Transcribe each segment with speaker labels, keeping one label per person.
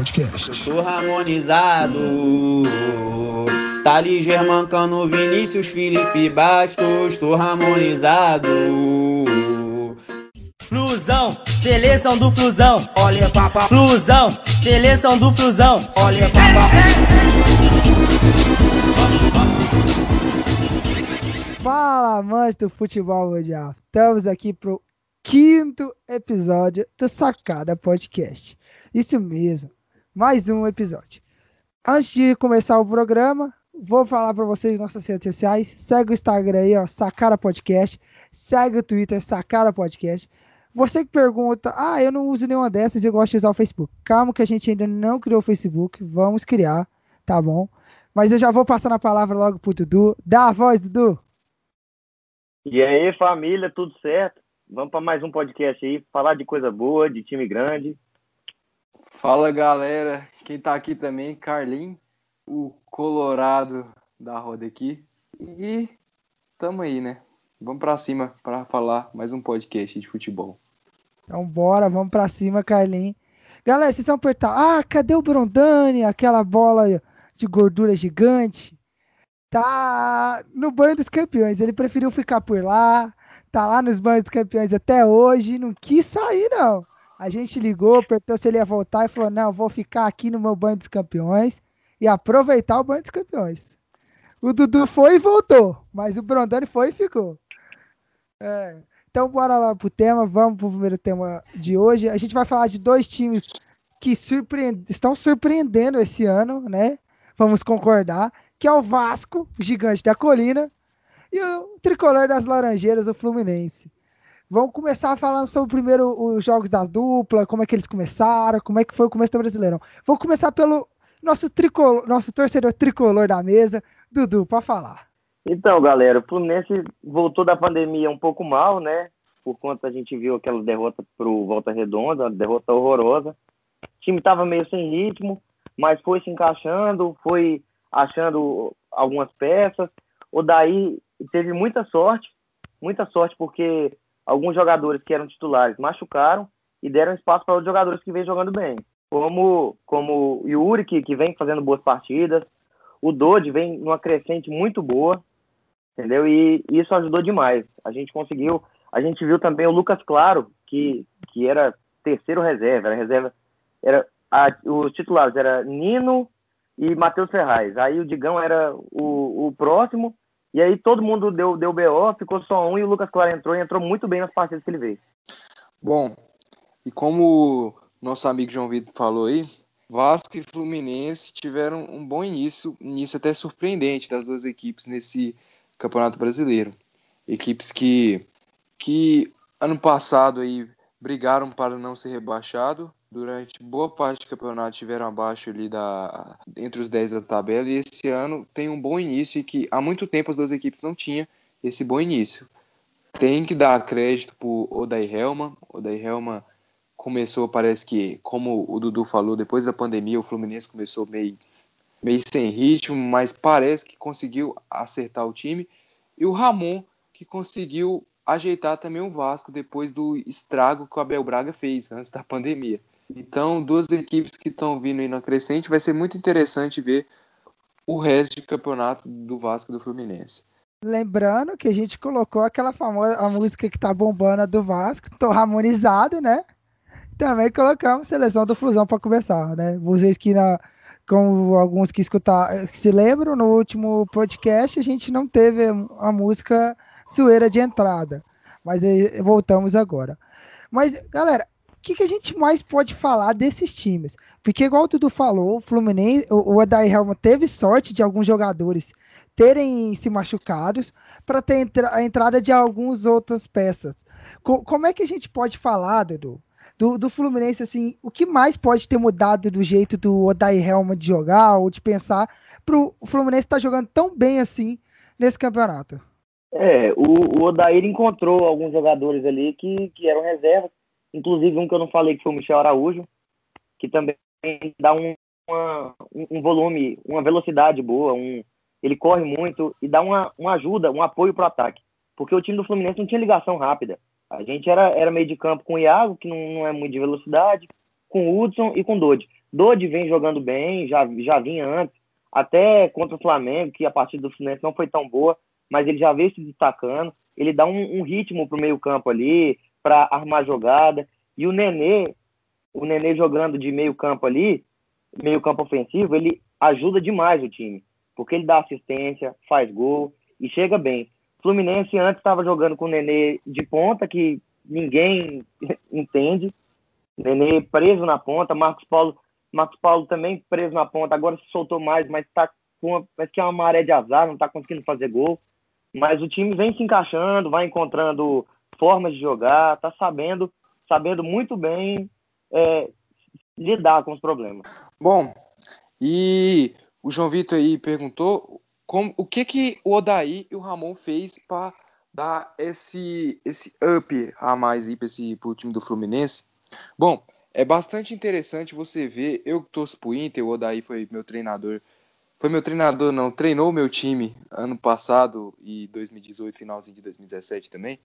Speaker 1: Podcast.
Speaker 2: Eu tô harmonizado. Tali Germancano, Vinícius, Felipe Bastos, tô harmonizado.
Speaker 3: Flusão, seleção do Flusão.
Speaker 2: Olha papá,
Speaker 3: Flusão, seleção do Flusão.
Speaker 2: olha papá.
Speaker 4: Fala, amantes do futebol mundial. Estamos aqui pro quinto episódio do Sacada Podcast. Isso mesmo, mais um episódio. Antes de começar o programa, vou falar para vocês nossas redes sociais. Segue o Instagram aí, ó, Sacada Podcast. Segue o Twitter, Sacada Podcast. Você que pergunta, ah, eu não uso nenhuma dessas, eu gosto de usar o Facebook. Calma que a gente ainda não criou o Facebook, vamos criar, tá bom? Mas eu já vou passando a palavra logo pro Dudu. Dá a voz, Dudu.
Speaker 5: E aí, família, tudo certo? Vamos para mais um podcast aí, falar de coisa boa, de time grande.
Speaker 6: Fala galera, quem tá aqui também, Carlinhos, o Colorado da roda aqui. E tamo aí, né? Vamos pra cima para falar mais um podcast de futebol.
Speaker 4: Então bora, vamos pra cima, Carlinhos. Galera, vocês vão apertar. Ah, cadê o Brondani? Aquela bola de gordura gigante. Tá no banho dos campeões. Ele preferiu ficar por lá. Tá lá nos banhos dos campeões até hoje. Não quis sair, não. A gente ligou, apertou se ele ia voltar e falou: não, vou ficar aqui no meu banho dos campeões e aproveitar o banho dos campeões. O Dudu foi e voltou, mas o Brondani foi e ficou. É, então, bora lá pro tema. Vamos pro primeiro tema de hoje. A gente vai falar de dois times que estão surpreendendo esse ano, né? Vamos concordar. Que é o Vasco, gigante da colina, e o tricolor das Laranjeiras, o Fluminense. Vamos começar falando sobre primeiro os jogos das duplas, como é que eles começaram, como é que foi o começo do Brasileirão. Vou começar pelo nosso tricolor, nosso torcedor tricolor da mesa, Dudu, para falar.
Speaker 5: Então, galera, o Fluminense voltou da pandemia um pouco mal, né? Por conta a gente viu aquela derrota pro Volta Redonda, uma derrota horrorosa. O time estava meio sem ritmo, mas foi se encaixando, foi achando algumas peças. O Daí teve muita sorte, muita sorte porque alguns jogadores que eram titulares machucaram e deram espaço para outros jogadores que vêm jogando bem. Como, como o Yuri, que, que vem fazendo boas partidas, o Dodi vem numa crescente muito boa, entendeu? E isso ajudou demais. A gente conseguiu, a gente viu também o Lucas Claro, que, que era terceiro reserva, era reserva, era a, os titulares era Nino e Matheus Ferraz. Aí o Digão era o, o próximo, e aí todo mundo deu, deu BO, ficou só um, e o Lucas Claro entrou e entrou muito bem nas partidas que ele veio.
Speaker 6: Bom, e como nosso amigo João Vitor falou aí, Vasco e Fluminense tiveram um bom início, início até surpreendente das duas equipes nesse Campeonato Brasileiro. Equipes que, que ano passado aí brigaram para não ser rebaixado, durante boa parte do campeonato tiveram abaixo ali da entre os 10 da tabela e esse ano tem um bom início e que há muito tempo as duas equipes não tinham esse bom início. Tem que dar crédito pro Odair Helma. Odair Helma começou, parece que, como o Dudu falou, depois da pandemia o Fluminense começou meio, meio sem ritmo, mas parece que conseguiu acertar o time. E o Ramon, que conseguiu ajeitar também o Vasco depois do estrago que o Abel Braga fez antes da pandemia. Então, duas equipes que estão vindo aí na crescente, vai ser muito interessante ver o resto de campeonato do Vasco do Fluminense.
Speaker 4: Lembrando que a gente colocou aquela famosa a música que tá bombando do Vasco, tô harmonizado, né? Também colocamos seleção do Flusão para começar, né? Vocês que na como alguns que escutar, se lembram, no último podcast a gente não teve a música zoeira de entrada. Mas aí, voltamos agora. Mas, galera, o que, que, a gente mais pode falar desses times? Porque, igual o Dudu falou, o Fluminense, o, o Adair Helma teve sorte de alguns jogadores terem se machucados para ter entra a entrada de algumas outras peças. Co como é que a gente pode falar, Dudu, do, do Fluminense, assim, o que mais pode ter mudado do jeito do Odair Helma de jogar ou de pensar para o Fluminense estar tá jogando tão bem assim nesse campeonato?
Speaker 5: É, o, o Odair encontrou alguns jogadores ali que, que eram reservas, inclusive um que eu não falei que foi o Michel Araújo, que também dá um, uma, um volume, uma velocidade boa, um, ele corre muito e dá uma, uma ajuda, um apoio para o ataque. Porque o time do Fluminense não tinha ligação rápida. A gente era, era meio de campo com o Iago, que não, não é muito de velocidade, com o Hudson e com o Dodge. Dodge vem jogando bem, já, já vinha antes, até contra o Flamengo, que a partida do Fluminense não foi tão boa, mas ele já veio se destacando. Ele dá um, um ritmo para o meio-campo ali, para armar jogada. E o Nenê, o Nenê jogando de meio-campo ali, meio-campo ofensivo, ele ajuda demais o time, porque ele dá assistência, faz gol e chega bem. Fluminense antes estava jogando com o Nenê de ponta, que ninguém entende. Nenê preso na ponta, Marcos Paulo, Marcos Paulo também preso na ponta, agora se soltou mais, mas tá com parece que é uma maré de azar, não está conseguindo fazer gol. Mas o time vem se encaixando, vai encontrando formas de jogar, tá sabendo, sabendo muito bem é, lidar com os problemas.
Speaker 6: Bom, e o João Vitor aí perguntou como, o que que o Odaí e o Ramon fez para dar esse esse up a mais aí para esse pro time do Fluminense. Bom, é bastante interessante você ver, eu torço pro Inter, o Odaí foi meu treinador. Foi meu treinador, não, treinou meu time ano passado e 2018, finalzinho de 2017 também.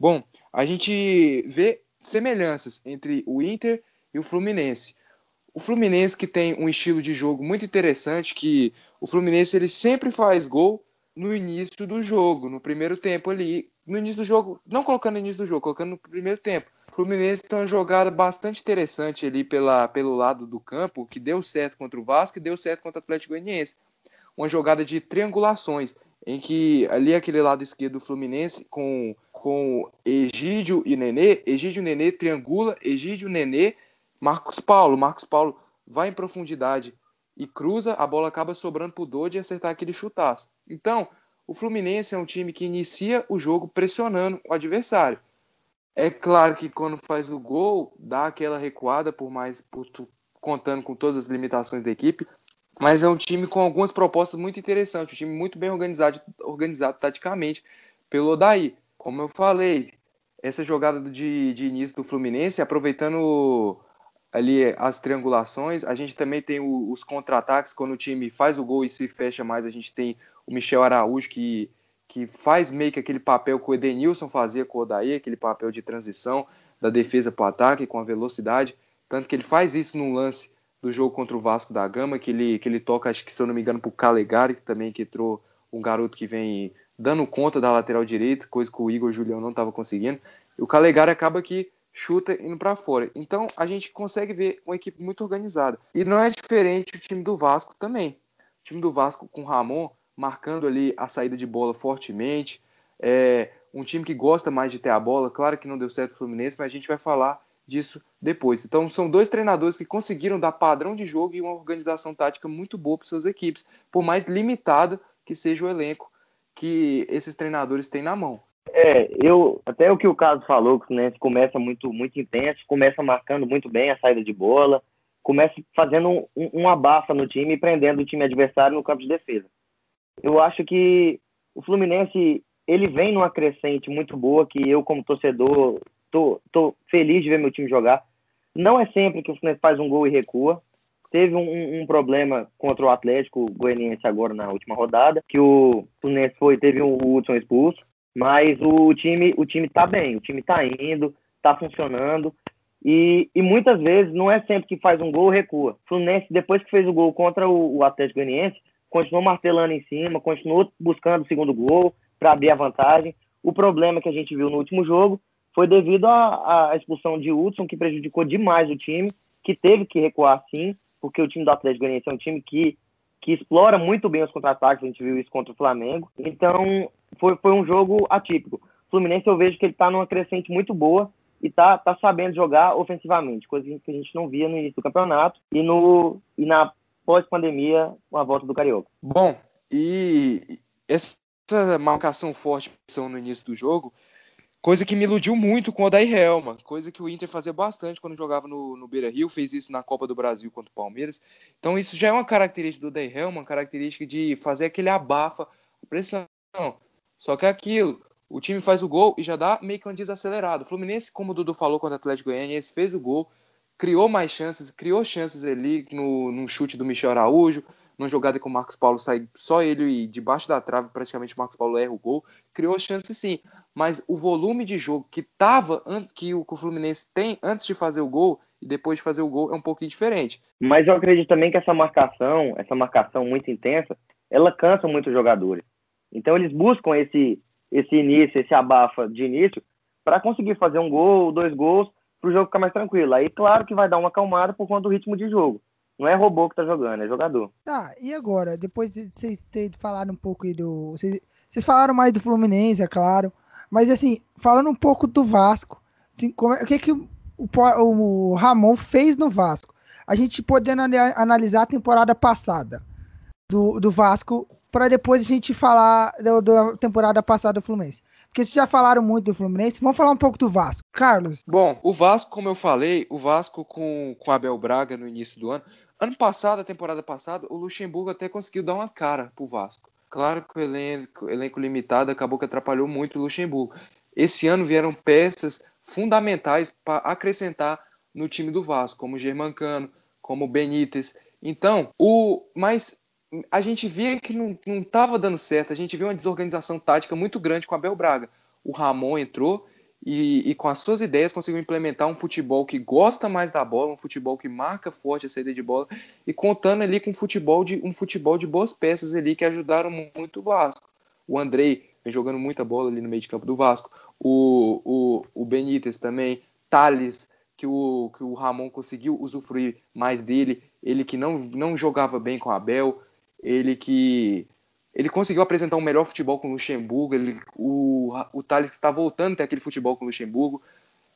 Speaker 6: Bom, a gente vê semelhanças entre o Inter e o Fluminense. O Fluminense que tem um estilo de jogo muito interessante, que o Fluminense ele sempre faz gol no início do jogo, no primeiro tempo ali, no início do jogo, não colocando no início do jogo, colocando no primeiro tempo. Fluminense tem uma jogada bastante interessante ali pela, pelo lado do campo, que deu certo contra o Vasco e deu certo contra o Atlético Goianiense. Uma jogada de triangulações, em que ali aquele lado esquerdo do Fluminense com com Egídio e Nenê, Egídio Nenê triangula, Egídio, Nenê, Marcos Paulo, Marcos Paulo vai em profundidade e cruza, a bola acaba sobrando para o e acertar aquele chutaço. Então, o Fluminense é um time que inicia o jogo pressionando o adversário. É claro que quando faz o gol, dá aquela recuada, por mais por, contando com todas as limitações da equipe, mas é um time com algumas propostas muito interessantes, um time muito bem organizado, organizado taticamente pelo Odaí. Como eu falei, essa jogada de, de início do Fluminense, aproveitando ali as triangulações, a gente também tem o, os contra-ataques, quando o time faz o gol e se fecha mais, a gente tem o Michel Araújo que, que faz meio que aquele papel que o Edenilson fazia com o Odaí, aquele papel de transição da defesa para o ataque com a velocidade, tanto que ele faz isso num lance do jogo contra o Vasco da Gama, que ele, que ele toca, acho que se eu não me engano, para o Calegari, que também que entrou um garoto que vem dando conta da lateral direita, coisa que o Igor Julião não estava conseguindo. E o Calegari acaba que chuta indo para fora. Então a gente consegue ver uma equipe muito organizada. E não é diferente o time do Vasco também. O time do Vasco com o Ramon marcando ali a saída de bola fortemente. É um time que gosta mais de ter a bola. Claro que não deu certo o Fluminense, mas a gente vai falar disso depois. Então são dois treinadores que conseguiram dar padrão de jogo e uma organização tática muito boa para suas equipes, por mais limitado que seja o elenco que esses treinadores têm na mão.
Speaker 5: É, eu até o que o Caso falou, que o Fluminense começa muito muito intenso, começa marcando muito bem a saída de bola, começa fazendo um, um abafa no time e prendendo o time adversário no campo de defesa. Eu acho que o Fluminense ele vem numa crescente muito boa que eu como torcedor tô, tô feliz de ver meu time jogar. Não é sempre que o Fluminense faz um gol e recua, teve um, um, problema contra o Atlético Goianiense agora na última rodada, que o Fluminense foi teve um Hudson expulso, mas o time o time tá bem, o time tá indo, tá funcionando e, e muitas vezes não é sempre que faz um gol recua. O Fluminense depois que fez o gol contra o, o Atlético Goianiense continuou martelando em cima, continuou buscando o segundo gol para abrir a vantagem. O problema que a gente viu no último jogo foi devido à, expulsão de Hudson, que prejudicou demais o time, que teve que recuar sim, porque o time do Atlético Goianiense é um time que, que explora muito bem os contra-ataques, a gente viu isso contra o Flamengo. Então, foi, foi um jogo atípico. O Fluminense eu vejo que ele está numa crescente muito boa e tá, tá sabendo jogar ofensivamente, coisa que a gente não via no início do campeonato e, no, e na pós-pandemia com a volta do Carioca.
Speaker 6: Bom, e essa marcação forte no início do jogo Coisa que me iludiu muito com o Odair Helma, coisa que o Inter fazia bastante quando jogava no, no Beira Rio, fez isso na Copa do Brasil contra o Palmeiras. Então isso já é uma característica do Odair Helma, uma característica de fazer aquele abafa, pressão. Só que é aquilo, o time faz o gol e já dá meio que um desacelerado. O Fluminense, como o Dudu falou quando o Atlético Goianiense fez o gol, criou mais chances, criou chances ali no, no chute do Michel Araújo, numa jogada que o Marcos Paulo sai só ele e debaixo da trave, praticamente o Marcos Paulo erra o gol, criou chance sim, mas o volume de jogo que tava que o Fluminense tem antes de fazer o gol e depois de fazer o gol é um pouquinho diferente.
Speaker 5: Mas eu acredito também que essa marcação, essa marcação muito intensa, ela cansa muito os jogadores. Então eles buscam esse esse início, esse abafa de início para conseguir fazer um gol, dois gols, para o jogo ficar mais tranquilo. Aí claro que vai dar uma acalmada por conta do ritmo de jogo. Não é robô que tá jogando, é jogador.
Speaker 4: Tá, e agora? Depois de vocês terem falado um pouco aí do. Vocês, vocês falaram mais do Fluminense, é claro. Mas assim, falando um pouco do Vasco. Assim, como, é, o que, que o, o, Ramon fez no Vasco? A gente podendo analisar a temporada passada do, do Vasco para depois a gente falar da temporada passada do Fluminense. Porque vocês já falaram muito do Fluminense, vamos falar um pouco do Vasco. Carlos.
Speaker 6: Bom, o Vasco, como eu falei, o Vasco com, com Abel Braga no início do ano. Ano passado, a temporada passada, o Luxemburgo até conseguiu dar uma cara pro Vasco. Claro que o elenco, elenco limitado acabou que atrapalhou muito o Luxemburgo. Esse ano vieram peças fundamentais para acrescentar no time do Vasco, como o Germancano, como o Benítez. Então, o mas a gente via que não estava dando certo, a gente viu uma desorganização tática muito grande com a Abel Braga. O Ramon entrou e, e, com as suas ideias conseguiu implementar um futebol que gosta mais da bola, um futebol que marca forte a saída de bola e contando ali com um futebol de, um futebol de boas peças ali que ajudaram muito o Vasco. O Andrei vem jogando muita bola ali no meio de campo do Vasco, o, o, o Benítez também, Thales, que o, que o Ramon conseguiu usufruir mais dele, ele que não, não jogava bem com a Abel, ele que ele conseguiu apresentar um melhor futebol com o Luxemburgo, ele, o, o Thales está voltando a ter aquele futebol com o Luxemburgo,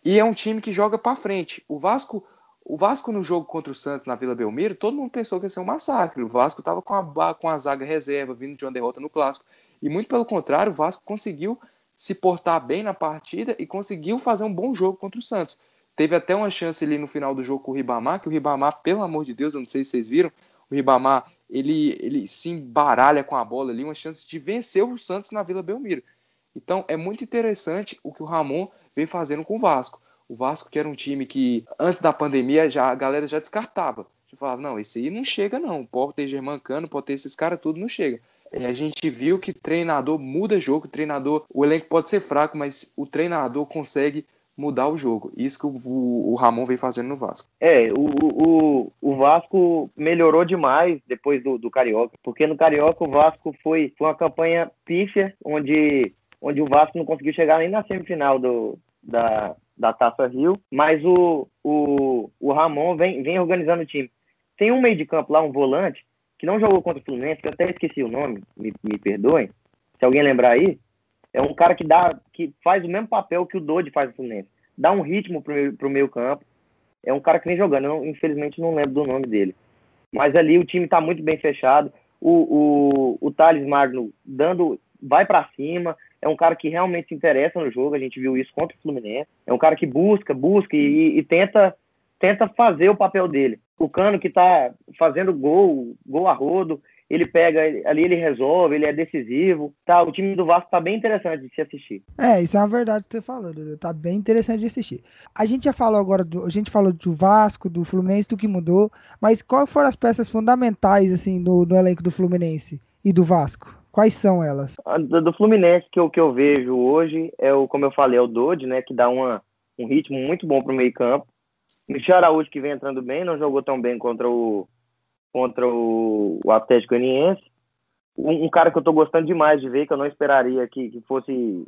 Speaker 6: e é um time que joga para frente. O Vasco, o Vasco no jogo contra o Santos na Vila Belmiro, todo mundo pensou que ia ser um massacre. O Vasco estava com a, com a zaga reserva, vindo de uma derrota no clássico. E muito pelo contrário, o Vasco conseguiu se portar bem na partida e conseguiu fazer um bom jogo contra o Santos. Teve até uma chance ali no final do jogo com o Ribamar, que o Ribamar, pelo amor de Deus, eu não sei se vocês viram, o Ribamar ele, ele se embaralha com a bola ali, uma chance de vencer o Santos na Vila Belmiro. Então é muito interessante o que o Ramon vem fazendo com o Vasco. O Vasco, que era um time que antes da pandemia já, a galera já descartava. Já falava, não, esse aí não chega, não. Pode ter Germancano, pode ter esses caras, tudo não chega. E a gente viu que treinador muda jogo, treinador, o elenco pode ser fraco, mas o treinador consegue mudar o jogo. Isso que o, o Ramon vem fazendo no Vasco.
Speaker 5: É, o, o, o Vasco melhorou demais depois do, do Carioca, porque no Carioca o Vasco foi, foi uma campanha pífia, onde, onde o Vasco não conseguiu chegar nem na semifinal do, da, da Taça Rio, mas o, o, o Ramon vem, vem organizando o time. Tem um meio de campo lá, um volante, que não jogou contra o Fluminense, que eu até esqueci o nome, me, me perdoem, se alguém lembrar aí, é um cara que dá, que faz o mesmo papel que o Dodi faz no Fluminense. Dá um ritmo pro, pro meio campo. É um cara que vem jogando. Eu, infelizmente, não lembro do nome dele. Mas ali o time está muito bem fechado. O, o, o Thales Magno dando, vai para cima. É um cara que realmente se interessa no jogo. A gente viu isso contra o Fluminense. É um cara que busca, busca e, e tenta, tenta fazer o papel dele. O Cano que está fazendo gol, gol a rodo, ele pega, ali ele resolve, ele é decisivo. Tá, o time do Vasco tá bem interessante de se assistir.
Speaker 4: É, isso é uma verdade que você falou, Dudu. Tá bem interessante de assistir. A gente já falou agora, do, a gente falou do Vasco, do Fluminense, do que mudou, mas quais foram as peças fundamentais, assim, do, do elenco do Fluminense e do Vasco? Quais são elas?
Speaker 5: Do, do Fluminense, que eu, que eu vejo hoje, é o, como eu falei, é o Dodge, né, que dá uma, um ritmo muito bom pro meio campo. Michel Araújo, que vem entrando bem, não jogou tão bem contra o, contra o, o Atlético Goianiense. Um, um, cara que eu estou gostando demais de ver, que eu não esperaria que, que fosse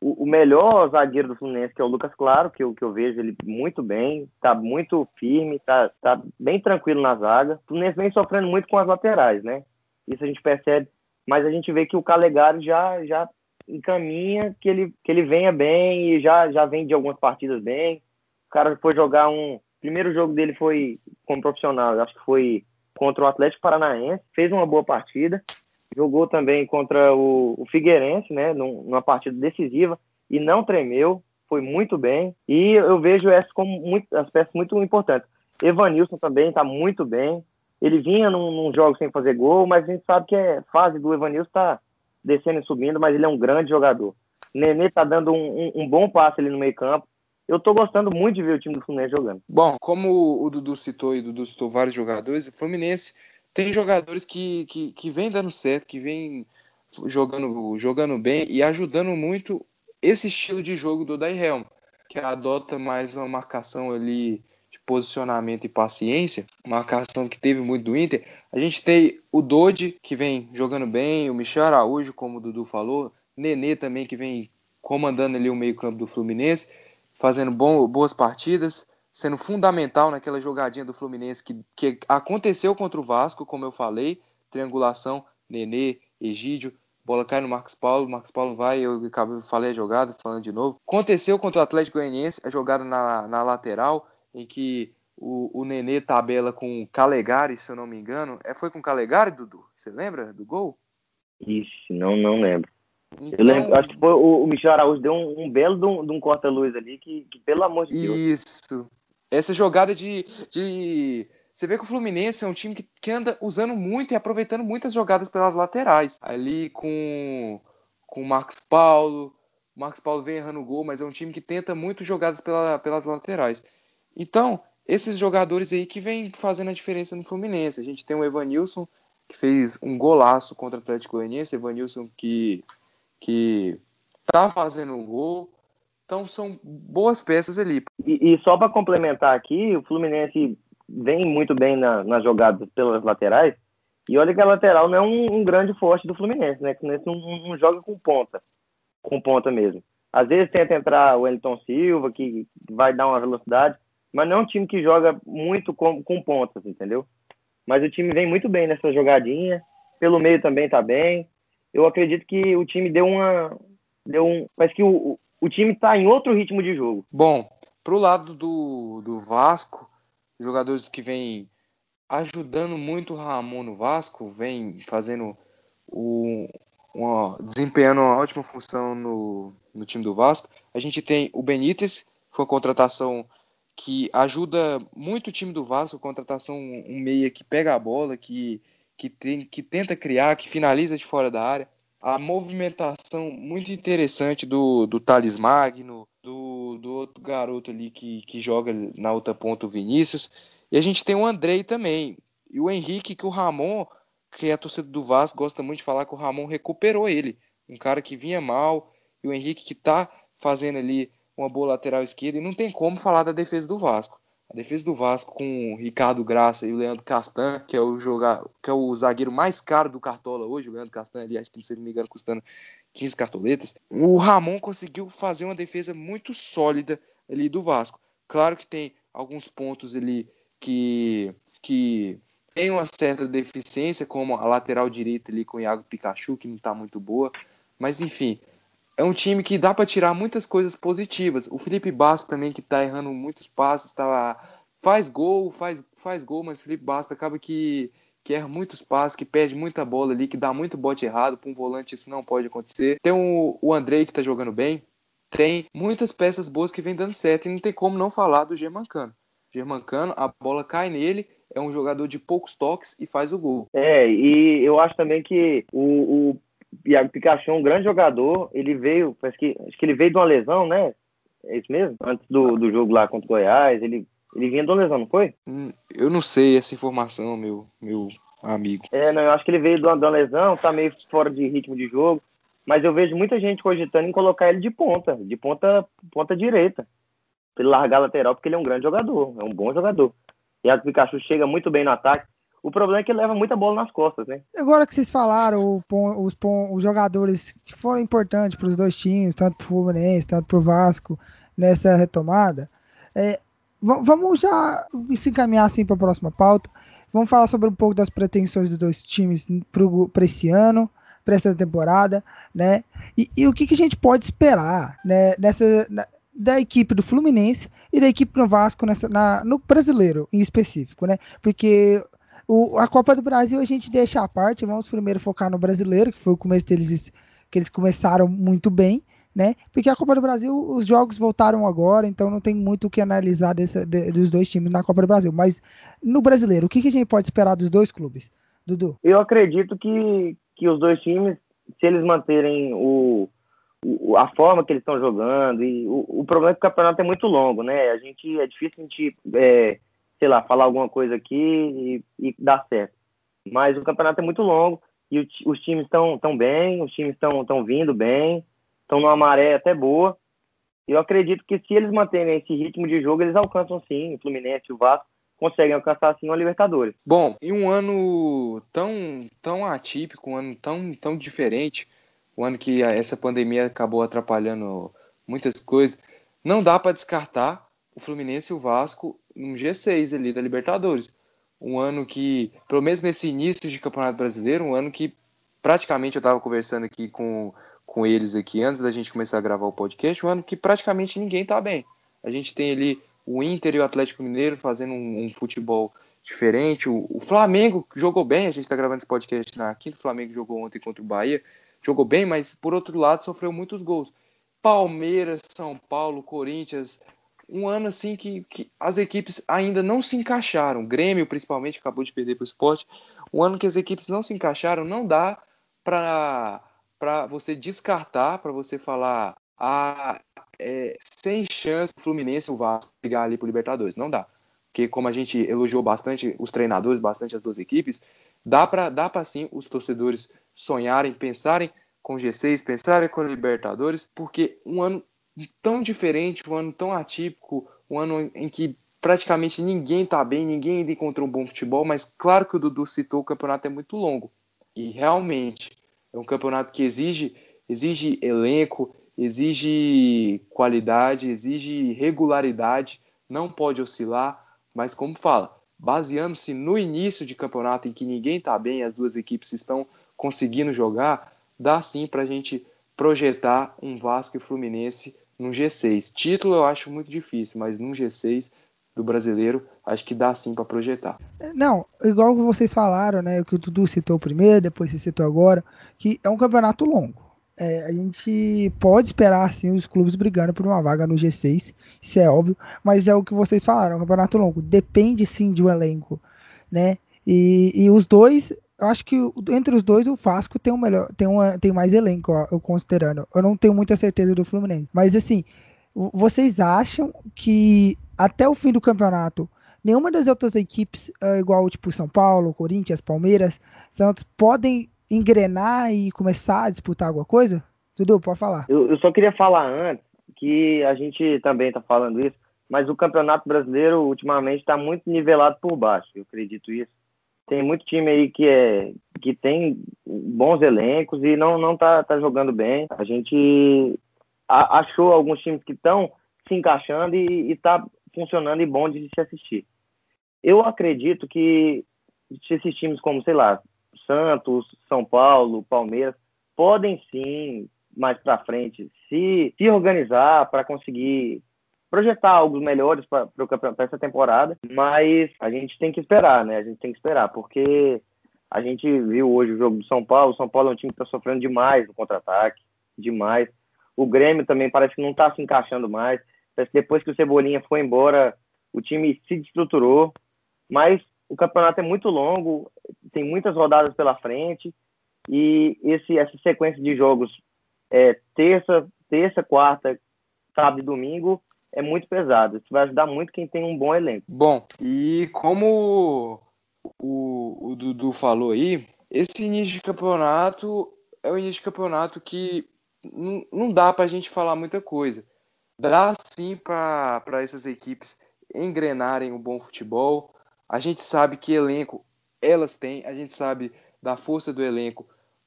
Speaker 5: o, o, melhor zagueiro do Fluminense, que é o Lucas Claro, que eu, que eu vejo ele muito bem, está muito firme, está tá bem tranquilo na zaga. O Fluminense vem sofrendo muito com as laterais, né? Isso a gente percebe, mas a gente vê que o Calegari já, já encaminha que ele, que ele venha bem e já, já vem de algumas partidas bem. O cara foi jogar um. O primeiro jogo dele foi como profissional, acho que foi contra o Atlético Paranaense, fez uma boa partida, jogou também contra o, o Figueirense, né, numa partida decisiva e não tremeu, foi muito bem. E eu vejo essas como muito, as peças muito importantes. Evanilson também está muito bem. Ele vinha num, num, jogo sem fazer gol, mas a gente sabe que é fase do Evanilson está descendo e subindo, mas ele é um grande jogador. Nenê está dando um, um, um, bom passe ali no meio campo eu tô gostando muito de ver o time do Fluminense jogando.
Speaker 6: Bom, como o Dudu citou e o Dudu citou vários jogadores, o Fluminense tem jogadores que, que, que vem dando certo, que vem jogando, jogando bem e ajudando muito esse estilo de jogo do Day Helm, que adota mais uma marcação ali de posicionamento e paciência, marcação que teve muito do Inter, a gente tem o Dodi, que vem jogando bem, o Michel Araújo, como o Dudu falou, Nenê também, que vem comandando ali o meio-campo do Fluminense, fazendo bom, boas partidas, sendo fundamental naquela jogadinha do Fluminense que, que aconteceu contra o Vasco, como eu falei, triangulação, Nenê, Egídio, bola cai no Marcos Paulo, Marcos Paulo vai, eu acabei, falei a jogada, falando de novo. Aconteceu contra o Atlético Goianiense, a jogada na, na lateral, em que o, o Nenê tabela com o Calegari, se eu não me engano. É, foi com o Calegari, Dudu? Você lembra do gol?
Speaker 5: Ixi, não, não lembro. Então... Eu lembro, acho que foi o, Michel Araújo deu um, um belo de um, um corta-luz ali, que, que, pelo amor de Deus.
Speaker 6: Isso. Essa jogada de, de. Você vê que o Fluminense é um time que, que anda usando muito e aproveitando muitas jogadas pelas laterais. Ali com, com o Marcos Paulo. O Marcos Paulo vem errando o gol, mas é um time que tenta muito jogadas pela, pelas laterais. Então, esses jogadores aí que vem fazendo a diferença no Fluminense. A gente tem o Evanilson, que fez um golaço contra o Atlético Goianiense. Evanilson que, que tá fazendo um gol. Então, são boas peças ali.
Speaker 5: E, e só para complementar aqui, o Fluminense vem muito bem na, nas jogadas pelas laterais. E olha que a lateral não é um, um grande forte do Fluminense, né? O Fluminense não, não, joga com ponta, com ponta mesmo. Às vezes tenta entrar o Wellington Silva, que vai dar uma velocidade, mas não é um time que joga muito com, com pontas, entendeu? Mas o time vem muito bem nessa jogadinha, pelo meio também tá bem. Eu acredito que o time deu uma. Deu um, parece que o, o time tá em outro ritmo de jogo.
Speaker 6: Bom, pro lado do, do Vasco, jogadores que vêm ajudando muito o Ramon no Vasco, vem fazendo o, uma, desempenhando uma ótima função no, no time do Vasco. A gente tem o Benítez, foi uma contratação que ajuda muito o time do Vasco, contratação um meia que pega a bola, que, que, tem, que tenta criar, que finaliza de fora da área. A movimentação muito interessante do, do Thales Magno, do, do outro garoto ali que, que joga na outra ponta, o Vinícius. E a gente tem o Andrei também. E o Henrique, que o Ramon, que é a torcida do Vasco gosta muito de falar que o Ramon recuperou ele. Um cara que vinha mal, e o Henrique que tá fazendo ali uma boa lateral esquerda, e não tem como falar da defesa do Vasco. A defesa do Vasco com o Ricardo Graça e o Leandro Castan, que é o jogar, que é o zagueiro mais caro do Cartola hoje, o Leandro Castan ali, acho que se não me engano, custando 15 cartoletas. O Ramon conseguiu fazer uma defesa muito sólida ali do Vasco. Claro que tem alguns pontos ali que que tem uma certa deficiência, como a lateral direita ali com o Iago Pikachu, que não está muito boa. Mas enfim, é um time que dá para tirar muitas coisas positivas. O Felipe Bastos também, que tá errando muitos passes, tá, faz gol, faz, faz gol, mas o Felipe Bastos acaba que, que erra muitos passes, que perde muita bola ali, que dá muito bote errado. Para um volante isso não pode acontecer. Tem o, o Andrei que tá jogando bem. Tem muitas peças boas que vem dando certo e não tem como não falar do Germancano. Germancano, a bola cai nele, é um jogador de poucos toques e faz o gol.
Speaker 5: É, e eu acho também que o, o Iago Pikachu é um grande jogador. Ele veio, parece que, acho que ele veio de uma lesão, né? É isso mesmo? Antes do, do jogo lá contra o Goiás, ele, ele vinha de uma lesão, não foi?
Speaker 6: Hum, eu não sei essa informação, meu, meu amigo.
Speaker 5: É, não, eu acho que ele veio de uma, de uma lesão, tá meio fora de ritmo de jogo. Mas eu vejo muita gente cogitando em colocar ele de ponta, de ponta, ponta direita. Pra ele largar lateral, porque ele é um grande jogador, é um bom jogador. Iago Pikachu chega muito bem no ataque. O problema é que ele leva muita bola nas costas, né?
Speaker 4: Agora que vocês falaram, os, os jogadores que foram importantes para os dois times, tanto para o Fluminense, tanto para o Vasco, nessa retomada, é, vamos já se encaminhar assim para a próxima pauta. Vamos falar sobre um pouco das pretensões dos dois times para esse ano, para essa temporada, né? E, e, o que, que a gente pode esperar, né? Nessa, na, da equipe do Fluminense e da equipe do Vasco nessa, na, no brasileiro em específico, né? Porque o, a Copa do Brasil a gente deixa à parte, vamos primeiro focar no brasileiro, que foi o começo deles, que eles começaram muito bem, né? Porque a Copa do Brasil, os jogos voltaram agora, então não tem muito o que analisar desse, de, dos dois times na Copa do Brasil. Mas no brasileiro, o que, que a gente pode esperar dos dois clubes? Dudu?
Speaker 5: Eu acredito que, que os dois times, se eles manterem o, o a forma que eles estão jogando, e o, o problema é que o campeonato é muito longo, né? A gente é difícil a gente é, sei lá, falar alguma coisa aqui e, e dar certo. Mas o campeonato é muito longo e o, os times estão tão bem, os times estão tão vindo bem, estão numa maré até boa. Eu acredito que se eles manterem esse ritmo de jogo, eles alcançam sim, o Fluminense, o Vasco, conseguem alcançar sim o Libertadores.
Speaker 6: Bom, em um ano tão, tão atípico, um ano tão, tão diferente, um ano que essa pandemia acabou atrapalhando muitas coisas, não dá para descartar o Fluminense e o Vasco no G6 ali da Libertadores. Um ano que, pelo menos nesse início de Campeonato Brasileiro, um ano que praticamente eu estava conversando aqui com, com eles aqui antes da gente começar a gravar o podcast, um ano que praticamente ninguém está bem. A gente tem ali o Inter e o Atlético Mineiro fazendo um, um futebol diferente. O, o, Flamengo jogou bem, a gente está gravando esse podcast na quinta, o Flamengo jogou ontem contra o Bahia, jogou bem, mas por outro lado sofreu muitos gols. Palmeiras, São Paulo, Corinthians, um ano assim que, que as equipes ainda não se encaixaram. Grêmio, principalmente, acabou de perder para o esporte. Um ano que as equipes não se encaixaram, não dá para você descartar, para você falar, ah, é, sem chance o Fluminense o Vasco pegar ali para Libertadores. Não dá. Porque como a gente elogiou bastante os treinadores, bastante as duas equipes, dá para dá sim os torcedores sonharem, pensarem com G6, pensarem com Libertadores, porque um ano tão diferente, um ano tão atípico, um ano em que praticamente ninguém está bem, ninguém ainda encontrou um bom futebol, mas claro que o Dudu citou, o campeonato é muito longo. E realmente é um campeonato que exige, exige elenco, exige qualidade, exige regularidade, não pode oscilar, mas como fala, baseando-se no início de campeonato em que ninguém está bem, as duas equipes estão conseguindo jogar, dá sim para a gente projetar um Vasco e Fluminense no G6. Título eu acho muito difícil, mas no G6 do brasileiro, acho que dá sim para projetar.
Speaker 4: Não, igual vocês falaram, né? O que o Dudu citou primeiro, depois você citou agora, que é um campeonato longo. É, a gente pode esperar assim os clubes brigando por uma vaga no G6, isso é óbvio, mas é o que vocês falaram, é um campeonato longo, depende sim de um elenco, né? E, e os dois, eu acho que entre os dois o Vasco tem um melhor, tem, uma, tem mais elenco, ó, eu considerando. Eu não tenho muita certeza do Fluminense, mas assim, vocês acham que até o fim do campeonato nenhuma das outras equipes, é, igual tipo São Paulo, Corinthians, Palmeiras, Santos, podem engrenar e começar a disputar alguma coisa? Dudu, pode falar.
Speaker 5: Eu, eu só queria falar antes que a gente também está falando isso, mas o Campeonato Brasileiro ultimamente está muito nivelado por baixo, eu acredito isso. Tem muito time aí que é que tem bons elencos e não não tá, tá jogando bem. A gente a, achou alguns times que estão se encaixando e está funcionando e bom de se assistir. Eu acredito que esses times como, sei lá, Santos, São Paulo, Palmeiras, podem sim, mais para frente, se, se organizar para conseguir projetar algo melhores para essa temporada, mas a gente tem que esperar, né? A gente tem que esperar, porque a gente viu hoje o jogo do São Paulo, o São Paulo é um time que está sofrendo demais no contra-ataque, demais. O Grêmio também parece que não está se encaixando mais. Parece que depois que o Cebolinha foi embora, o time se destruturou, mas o campeonato é muito longo, tem muitas rodadas pela frente e esse essa sequência de jogos é, terça, terça, quarta, sábado e domingo é muito pesado. Isso vai ajudar muito quem tem um bom elenco.
Speaker 6: Bom, e como o, o Dudu falou aí, esse início de campeonato é o início de campeonato que não, dá para a gente falar muita coisa. Dá sim para essas equipes engrenarem o um bom futebol, a gente sabe que elenco elas têm, a gente sabe da força do elenco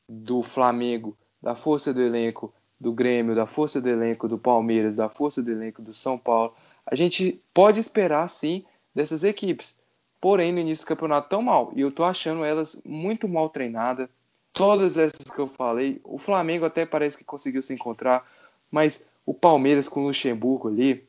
Speaker 6: do Flamengo, da força do elenco do Grêmio, da força do elenco do Palmeiras, da força do elenco do São Paulo. A gente pode esperar sim dessas equipes. Porém, no início do campeonato tão mal. E eu tô achando elas muito mal treinadas. Todas essas que eu falei, o Flamengo até parece que conseguiu se encontrar, mas o Palmeiras com o Luxemburgo ali,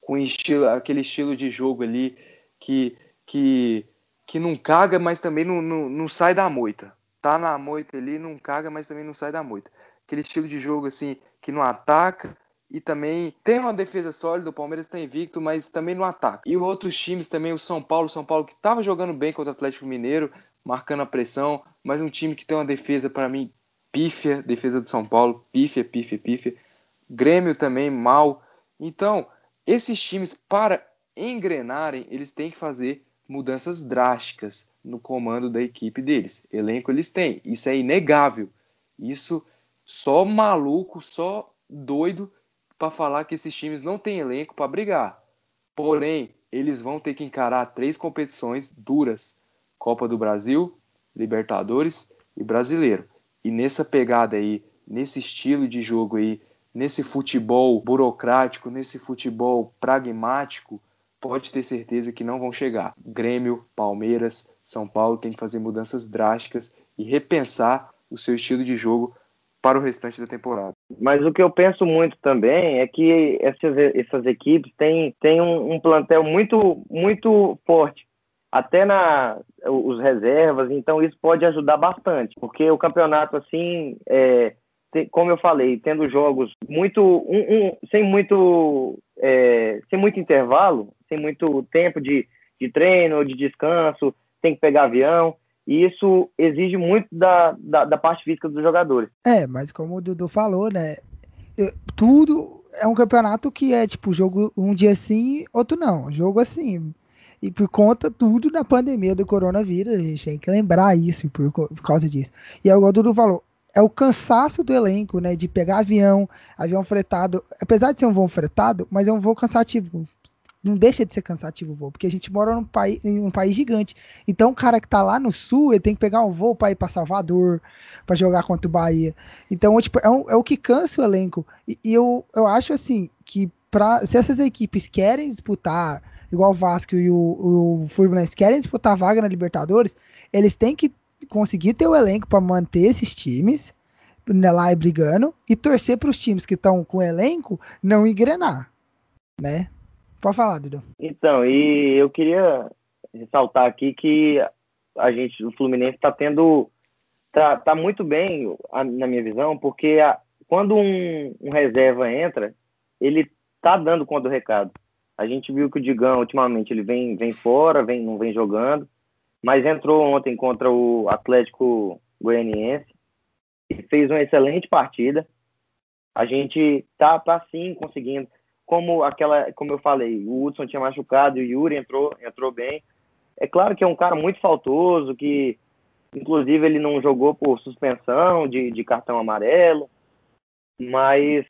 Speaker 6: com estilo, aquele estilo de jogo ali que que, que não caga, mas também não, não, não sai da moita. Tá na moita ali, não caga, mas também não sai da moita. Aquele estilo de jogo assim, que não ataca e também tem uma defesa sólida, o Palmeiras está invicto, mas também não ataca. E outros times também, o São Paulo, São Paulo que estava jogando bem contra o Atlético Mineiro, marcando a pressão, mas um time que tem uma defesa para mim pífia, defesa do São Paulo, pífia, pífia, pífia. Grêmio também mal. Então, esses times para engrenarem, eles têm que fazer mudanças drásticas no comando da equipe deles. Elenco eles têm, isso é inegável. Isso só maluco, só doido para falar que esses times não têm elenco para brigar. Porém, eles vão ter que encarar três competições duras: Copa do Brasil, Libertadores e Brasileiro. E nessa pegada aí, nesse estilo de jogo aí, nesse futebol burocrático, nesse futebol pragmático, pode ter certeza que não vão chegar. Grêmio, Palmeiras, São Paulo tem que fazer mudanças drásticas e repensar o seu estilo de jogo para o restante da temporada.
Speaker 5: Mas o que eu penso muito também é que essas, essas equipes têm, têm um, um plantel muito, muito forte até na os reservas, então isso pode ajudar bastante, porque o campeonato assim, é, como eu falei, tendo jogos muito um, um, sem muito é, sem muito intervalo, sem muito tempo de, de treino, de descanso, tem que pegar avião. E isso exige muito da, da, da parte física dos jogadores.
Speaker 4: É, mas como o Dudu falou, né? Tudo é um campeonato que é tipo jogo um dia sim, outro não. Jogo assim. E por conta tudo da pandemia do coronavírus, a gente tem que lembrar isso por, por causa disso. E é o Dudu falou, é o cansaço do elenco, né? De pegar avião, avião fretado. Apesar de ser um voo fretado, mas é um voo cansativo não deixa de ser cansativo o voo, porque a gente mora num país, em um país gigante. Então o cara que tá lá no sul, ele tem que pegar um voo para ir para Salvador, para jogar contra o Bahia. Então, tipo, é, um, é, o que cansa o elenco. E, e, eu, eu acho assim que pra, se essas equipes querem disputar, igual o Vasco e o, o Fluminense querem disputar vaga na Libertadores, eles têm que conseguir ter o elenco para manter esses times né, lá brigando e torcer para os times que estão com elenco não engrenar, né? Pode falar, Dudu.
Speaker 5: Então, e eu queria ressaltar aqui que a gente, o Fluminense, está tendo. Tá, tá muito bem, na minha visão, porque a, quando um, um, reserva entra, ele tá dando conta do recado. A gente viu que o Digão, ultimamente, ele vem, vem fora, vem, não vem jogando, mas entrou ontem contra o Atlético Goianiense e fez uma excelente partida. A gente tá, tá sim conseguindo como aquela, como eu falei, o Hudson tinha machucado e o Yuri entrou, entrou bem. É claro que é um cara muito faltoso, que inclusive ele não jogou por suspensão de, de cartão amarelo, mas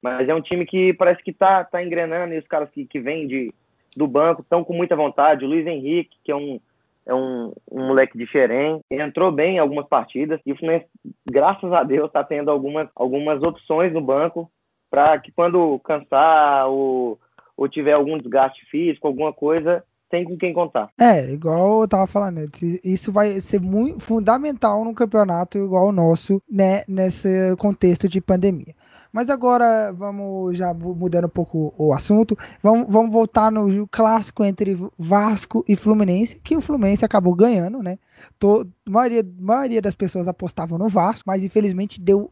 Speaker 5: mas é um time que parece que tá, tá engrenando e os caras que, que vêm de, do banco estão com muita vontade. O Luiz Henrique, que é um, é um, um moleque diferente, entrou bem em algumas partidas e o Fluminense, graças a Deus, está tendo algumas, algumas opções no banco para que quando cansar ou, ou tiver algum desgaste físico, alguma coisa, tem com quem contar.
Speaker 4: É, igual eu tava falando, isso vai ser muito fundamental num campeonato igual o nosso, né, nesse contexto de pandemia. Mas agora vamos já mudando um pouco o assunto, vamos, vamos voltar no clássico entre Vasco e Fluminense, que o Fluminense acabou ganhando, né? A maioria, maioria das pessoas apostavam no Vasco, mas infelizmente deu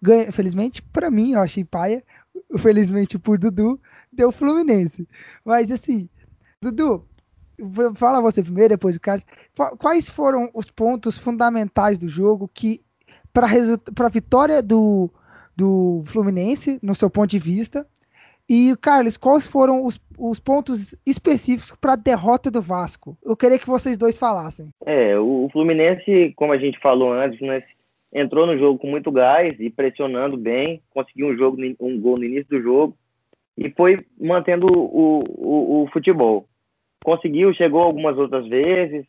Speaker 4: ganha, felizmente para mim, eu achei paia, felizmente por Dudu, deu Fluminense. Mas assim, Dudu, fala você primeiro, depois o Carlos. Quais foram os pontos fundamentais do jogo que para a vitória do, do Fluminense, no seu ponto de vista? E, Carlos, quais foram os, os pontos específicos para a derrota do Vasco? Eu queria que vocês dois falassem.
Speaker 5: É, o Fluminense, como a gente falou antes, né, entrou no jogo com muito gás e pressionando bem, conseguiu um, jogo, um gol no início do jogo e foi mantendo o, o, o futebol. Conseguiu, chegou algumas outras vezes,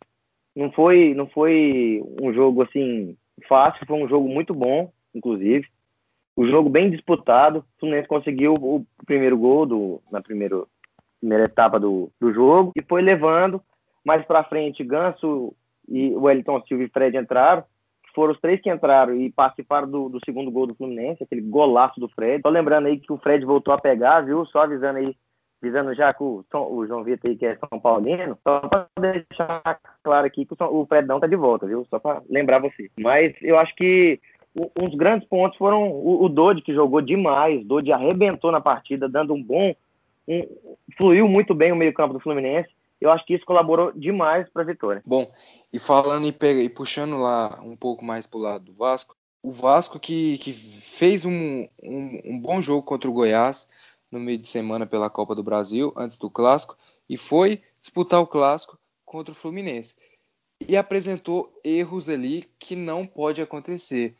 Speaker 5: não foi, não foi um jogo assim fácil, foi um jogo muito bom, inclusive. O jogo bem disputado, o Fluminense conseguiu o primeiro gol do, na primeiro, primeira etapa do, do jogo e foi levando. Mais para frente, Ganso e o Wellington Silva e Fred entraram foram os três que entraram e participaram do, do, segundo gol do Fluminense, aquele golaço do Fred. Só lembrando aí que o Fred voltou a pegar, viu? Só avisando aí, avisando já que o, o João Vitor aí, que é São Paulino, só para deixar claro aqui que o, o Fred não tá de volta, viu? Só para lembrar você. Mas eu acho que uns grandes pontos foram o, o Dodi, que jogou demais, Dodi arrebentou na partida, dando um bom. Um, fluiu muito bem o meio-campo do Fluminense. Eu acho que isso colaborou demais para a vitória.
Speaker 6: Bom, e falando e, pega, e puxando lá um pouco mais para o lado do Vasco, o Vasco que, que fez um, um, um, bom jogo contra o Goiás no meio de semana pela Copa do Brasil, antes do Clássico, e foi disputar o Clássico contra o Fluminense. E apresentou erros ali que não pode acontecer.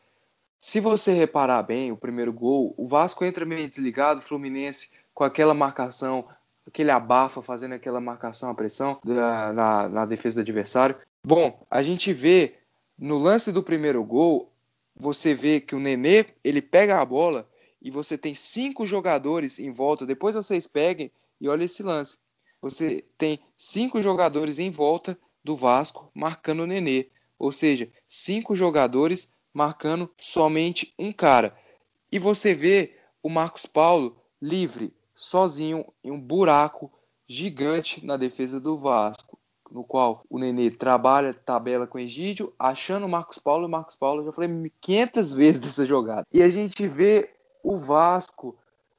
Speaker 6: Se você reparar bem, o primeiro gol, o Vasco entra meio desligado, o Fluminense com aquela marcação, aquele abafa, fazendo aquela marcação, a pressão da, na, na defesa do adversário. Bom, a gente vê no lance do primeiro gol, você vê que o Nenê, ele pega a bola e você tem cinco jogadores em volta. Depois vocês peguem e olhem esse lance. Você tem cinco jogadores em volta do Vasco marcando o Nenê. Ou seja, cinco jogadores marcando somente um cara. E você vê o Marcos Paulo livre, sozinho, em um buraco gigante na defesa do Vasco no qual o Nenê trabalha, tabela com o Egídio, achando o Marcos Paulo, e o Marcos Paulo, eu já falei 500 vezes dessa jogada. E a gente vê o Vasco,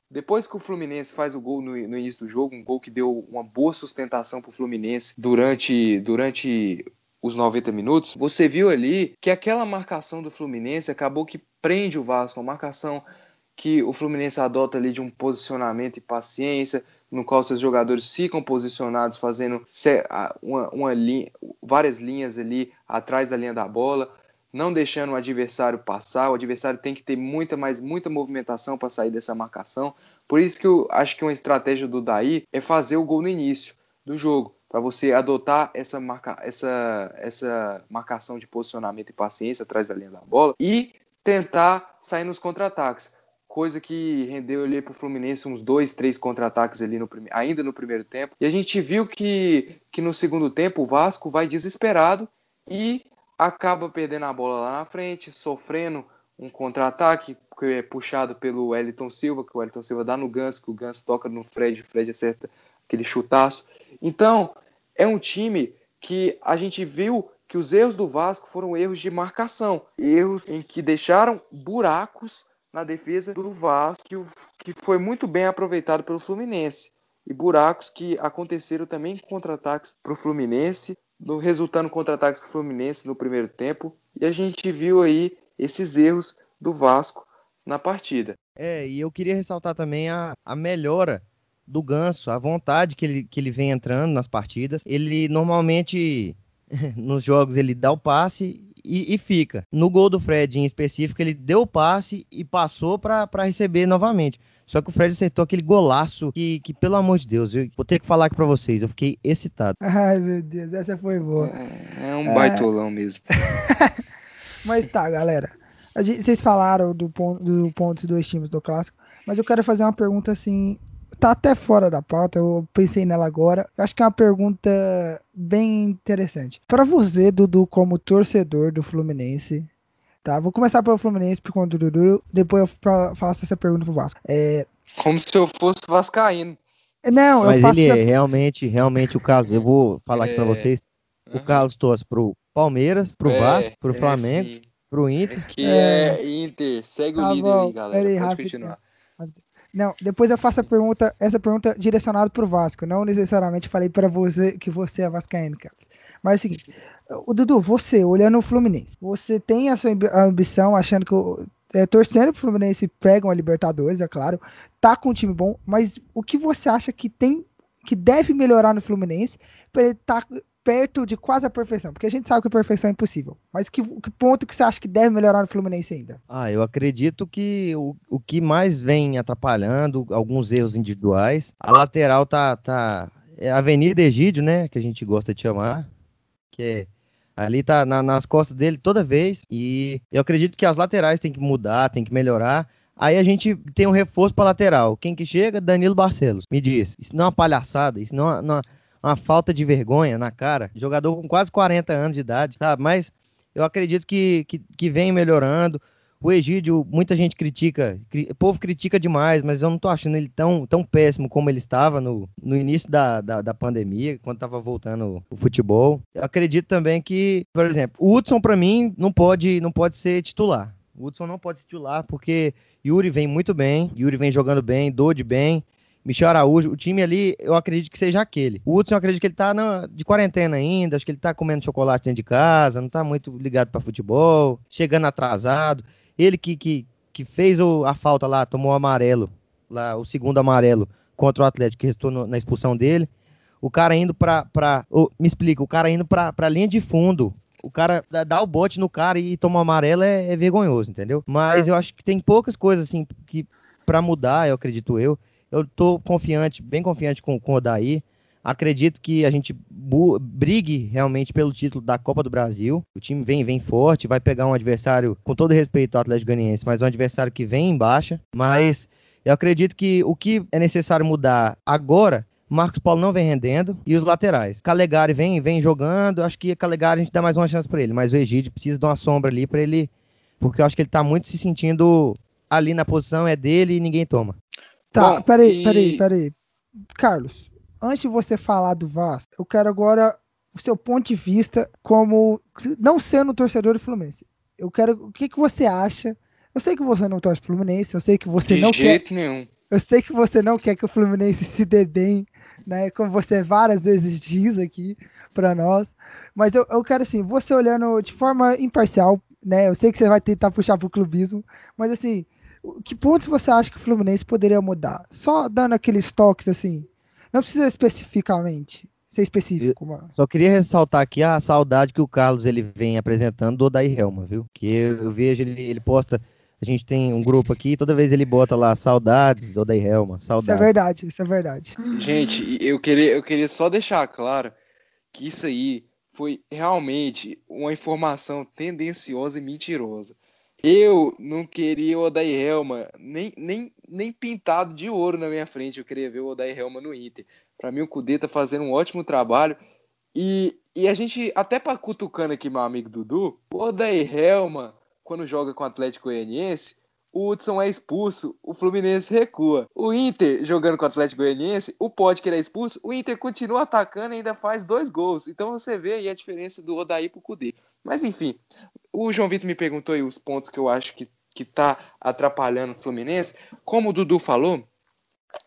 Speaker 6: depois que o Fluminense faz o gol no, no início do jogo, um gol que deu uma boa sustentação para o Fluminense durante, durante os 90 minutos, você viu ali que aquela marcação do Fluminense acabou que prende o Vasco, uma marcação que o Fluminense adota ali de um posicionamento e paciência, no qual seus jogadores ficam posicionados, fazendo uma, uma linha, várias linhas ali atrás da linha da bola, não deixando o adversário passar. O adversário tem que ter muita, mais muita movimentação para sair dessa marcação. Por isso que eu acho que uma estratégia do Daí é fazer o gol no início do jogo, para você adotar essa, marca, essa, essa marcação de posicionamento e paciência atrás da linha da bola e tentar sair nos contra-ataques coisa que rendeu ali para o Fluminense uns dois, três contra-ataques ali no ainda no primeiro tempo. E a gente viu que, que no segundo tempo o Vasco vai desesperado e acaba perdendo a bola lá na frente, sofrendo um contra-ataque que é puxado pelo Wellington Silva, que o Wellington Silva dá no Ganso, que o Ganso toca no Fred, o Fred acerta aquele chutaço. Então, é um time que a gente viu que os erros do Vasco foram erros de marcação, erros em que deixaram buracos na defesa do Vasco, que foi muito bem aproveitado pelo Fluminense. E buracos que aconteceram também com contra-ataques para o Fluminense, resultando contra-ataques para o Fluminense no primeiro tempo. E a gente viu aí esses erros do Vasco na partida.
Speaker 1: É, e eu queria ressaltar também a, a melhora do Ganso, a vontade que ele, que ele vem entrando nas partidas. Ele normalmente, nos jogos, ele dá o passe e, e, fica. No gol do Fred em específico, ele deu o passe e passou para receber novamente. Só que o Fred acertou aquele golaço que, que pelo amor de Deus, eu vou ter que falar aqui para vocês, eu fiquei excitado.
Speaker 4: Ai, meu Deus, essa foi boa.
Speaker 6: É, é um baitolão é... mesmo.
Speaker 4: mas tá, galera. Gente, vocês falaram do ponto, do ponto dos dois times do clássico, mas eu quero fazer uma pergunta assim tá até fora da pauta, eu pensei nela agora. Acho que é uma pergunta bem interessante. Para você, Dudu, como torcedor do Fluminense, tá? Vou começar pelo Fluminense, por conta do Dudu, depois eu faço essa pergunta pro Vasco. É...
Speaker 6: Como se eu fosse vascaíno.
Speaker 4: Não,
Speaker 1: Mas
Speaker 4: eu faço
Speaker 1: ele é realmente, realmente o caso. Eu vou falar aqui para é. vocês. O Carlos torce pro Palmeiras, pro é, Vasco, pro é, Flamengo, sim. pro Inter.
Speaker 6: Que é, Inter. Segue tá o líder bom. aí, galera. Pode rápido, continuar.
Speaker 4: Não, depois eu faço a pergunta, essa pergunta direcionada para o Vasco. Não necessariamente falei para você que você é vascaíno, Carlos. Mas é o seguinte, o Dudu, você, olhando o Fluminense, você tem a sua ambição, achando que o, é, torcendo pro Fluminense pegam a Libertadores, é claro, tá com um time bom, mas o que você acha que tem que deve melhorar no Fluminense para ele estar tá perto de quase a perfeição? Porque a gente sabe que a perfeição é impossível. Mas que, que ponto que você acha que deve melhorar no Fluminense ainda?
Speaker 1: Ah, eu acredito que o, o que mais vem atrapalhando, alguns erros individuais, a lateral tá, tá é a Avenida Egídio, né, que a gente gosta de chamar, que é ali tá na, nas costas dele toda vez, e eu acredito que as laterais tem que mudar, tem que melhorar, Aí a gente tem um reforço para lateral. Quem que chega? Danilo Barcelos. Me diz, isso não é uma palhaçada, isso não, é, não, é uma falta de vergonha na cara. Jogador com quase 40 anos de idade, sabe? Mas eu acredito que, que, que vem melhorando. O Egídio, muita gente critica, o povo critica demais, mas eu não tô achando ele tão, tão péssimo como ele estava no, no início da, da, da pandemia, quando tava voltando o futebol. Eu acredito também que, por exemplo, o Hudson, para mim, não pode, não pode ser titular. O Hudson não pode ser titular porque Yuri vem muito bem, Yuri vem jogando bem, Dodi bem. Michel Araújo, o time ali, eu acredito que seja aquele. O Hudson, eu acredito que ele tá na, de quarentena ainda, acho que ele tá comendo chocolate dentro de casa, não tá muito ligado para futebol, chegando atrasado. Ele que, que, que fez o, a falta lá, tomou o amarelo, lá, o segundo amarelo contra o Atlético, que restou no, na expulsão dele. O cara indo pra. pra oh, me explica, o cara indo pra, pra linha de fundo o cara dá, o bote no cara e toma amarelo é, é vergonhoso, entendeu? Mas eu acho que tem poucas coisas assim que para mudar, eu acredito eu. Eu tô confiante, bem confiante com, com o Odaí. Acredito que a gente brigue realmente pelo título da Copa do Brasil. O time vem, vem forte, vai pegar um adversário, com todo respeito ao Atlético Goianiense, mas um adversário que vem em baixa. Mas eu acredito que o que é necessário mudar agora, Marcos Paulo não vem rendendo e os laterais. Calegari vem, vem jogando. Acho que Calegari a gente dá mais uma chance para ele, mas o Egídio precisa de uma sombra ali para ele, porque eu acho que ele tá muito se sentindo ali na posição é dele e ninguém toma.
Speaker 4: Tá,
Speaker 6: Bom,
Speaker 4: peraí,
Speaker 6: e-
Speaker 4: peraí, peraí. Carlos, antes de você falar do Vasco, eu quero agora o seu ponto de vista como não sendo torcedor do Fluminense. Eu quero o que, que você acha. Eu sei que você não torce pro Fluminense, eu sei que você
Speaker 6: De
Speaker 4: não quer,
Speaker 6: jeito nenhum.
Speaker 4: eu sei que você não quer que o Fluminense se dê bem, né? Como você várias vezes diz aqui pra nós. Mas eu, eu quero assim, você olhando de forma imparcial, né? Eu sei que você vai tentar puxar pro clubismo, mas assim, que pontos você acha que o Fluminense poderia mudar? Só dando aqueles toques assim. Não precisa especificamente ser específico, mano.
Speaker 1: Só queria ressaltar aqui a saudade que o Carlos ele vem apresentando do Odair Helma, viu? Que eu, eu vejo ele, ele posta, a gente tem um grupo aqui, toda vez ele bota lá saudades do Odair Helma,
Speaker 4: Isso é
Speaker 1: saudades.
Speaker 4: verdade, isso é verdade.
Speaker 6: Gente, eu queria, eu queria só deixar claro que isso aí foi realmente uma informação tendenciosa e mentirosa. Eu não queria o Odair Helma nem, nem, nem pintado de ouro na minha frente. Eu queria ver o Odair Helma no Inter. Para mim, o Cudê tá fazendo um ótimo trabalho. E, e a gente, até para cutucando aqui, meu amigo Dudu, o Odair Helma, quando joga com o Atlético Goianiense, o Hudson é expulso, o Fluminense recua. O Inter jogando com o Atlético Goianiense, o Podker é expulso, o Inter continua atacando e ainda faz dois gols. Então você vê aí a diferença do Odaí pro Cudê. Mas enfim, o João Vitor me perguntou aí os pontos que eu acho que, que tá atrapalhando o Fluminense. Como o Dudu falou,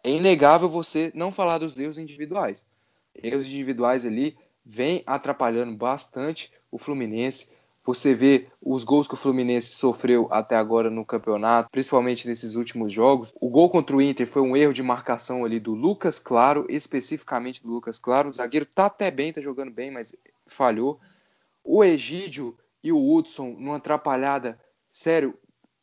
Speaker 6: é inegável você não falar dos erros individuais. Erros individuais ali vem atrapalhando bastante o Fluminense. Você vê os gols que o Fluminense sofreu até agora no campeonato, principalmente nesses últimos jogos. O gol contra o Inter foi um erro de marcação ali do Lucas Claro, especificamente do Lucas Claro. O zagueiro tá até bem, tá jogando bem, mas falhou. O Egídio e o Hudson numa atrapalhada, sério,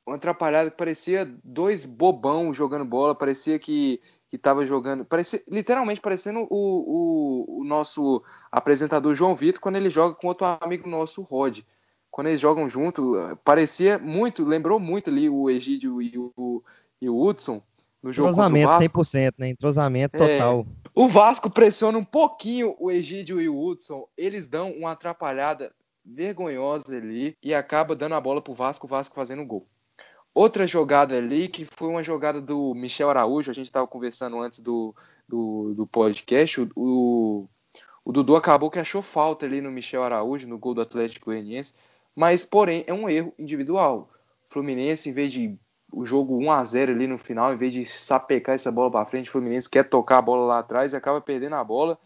Speaker 6: uma atrapalhada que parecia dois bobão jogando bola, parecia que que tava jogando, parecia literalmente parecendo o, o, o nosso apresentador João Vitor quando ele joga com outro amigo nosso, Rod. Quando eles jogam junto, parecia muito, lembrou muito ali o Egídio e o, e o Hudson no jogo contra o
Speaker 1: Entrosamento
Speaker 6: Vasco.
Speaker 1: 100%, né? Entrosamento
Speaker 6: É.
Speaker 1: total.
Speaker 6: O Vasco pressiona um pouquinho o Egídio e o Hudson, eles dão uma atrapalhada vergonhosa ali e acaba dando a bola pro Vasco, o Vasco fazendo o gol. Outra jogada ali, que foi uma jogada do Michel Araújo, a gente estava conversando antes do, do, do podcast, o, o, o Dudu acabou que achou falta ali no Michel Araújo, no gol do Atlético Goianiense, mas porém é um erro individual. O Fluminense, em vez de o jogo 1 a 0 ali no final, em vez de sapecar essa bola para frente, o Fluminense quer tocar a bola lá atrás e acaba perdendo a bola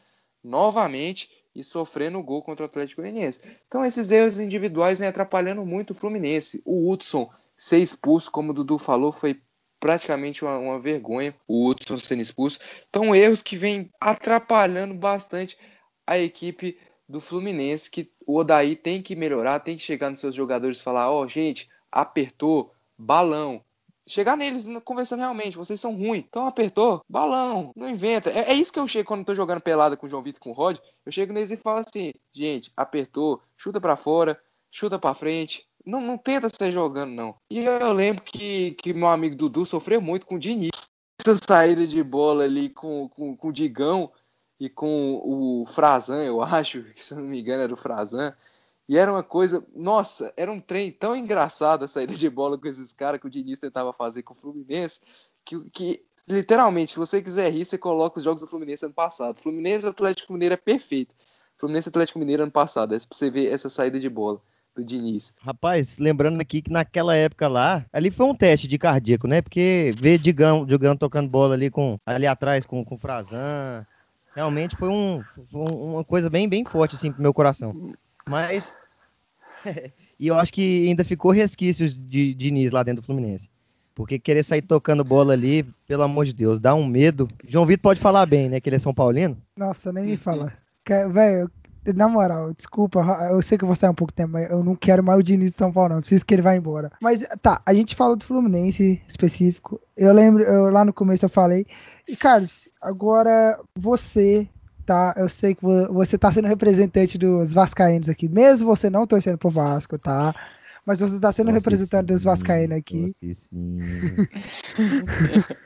Speaker 6: novamente e sofrendo o gol contra o Atlético Goianiense. Então esses erros individuais vêm atrapalhando muito o Fluminense. O Hudson ser expulso, como o Dudu falou, foi praticamente uma, uma vergonha o Hudson sendo expulso. Então erros que vêm atrapalhando bastante a equipe do Fluminense, que o Odaí tem que melhorar, tem que chegar nos seus jogadores e falar, ó, gente, apertou, balão. Chegar neles conversando realmente, vocês são ruins. Então apertou, balão, não inventa. É, é isso que eu chego quando eu tô jogando pelada com o João Vitor com o Rod. Eu chego neles e falo assim, gente, apertou, chuta pra fora, chuta pra frente. Não, não tenta sair jogando, não. E eu lembro que, que meu amigo Dudu sofreu muito com o. Essa saída de bola ali com, com, com o Digão e com o Frazan, eu acho, que se não me engano era o Frazan. E era uma coisa, nossa, era um trem tão engraçado a saída de bola com esses caras que o Diniz tentava fazer com o Fluminense, que, que literalmente, se você quiser rir, você coloca os jogos do Fluminense ano passado. Fluminense Atlético Mineiro é perfeito. Fluminense Atlético Mineiro ano passado, é pra você ver essa saída de bola do Diniz.
Speaker 1: Rapaz, lembrando aqui que naquela época lá, ali foi um teste de cardíaco, né? Porque ver Digão, Digão tocando bola ali com ali atrás com, com Frazan, realmente foi, um, uma coisa bem, bem forte assim pro meu coração. Mas e eu acho que ainda ficou resquícios de Diniz lá dentro do Fluminense. Porque querer sair tocando bola ali, pelo amor de Deus, dá um medo. João Vitor pode falar bem, né? Que ele é São Paulino.
Speaker 4: Nossa, nem me fala. Que- Velho, na moral, desculpa, eu sei que você é um pouco tempo, mas eu não quero mais o Diniz de São Paulo, não. Preciso que ele vá embora. Mas tá, a gente falou do Fluminense específico. Eu lembro, eu, lá no começo eu falei. E, Carlos, agora você tá? Eu sei que você tá sendo representante dos Vascaínos aqui, mesmo você não torcendo pro Vasco, tá? Mas você tá sendo representante sim, dos Vascaínos aqui. Sim.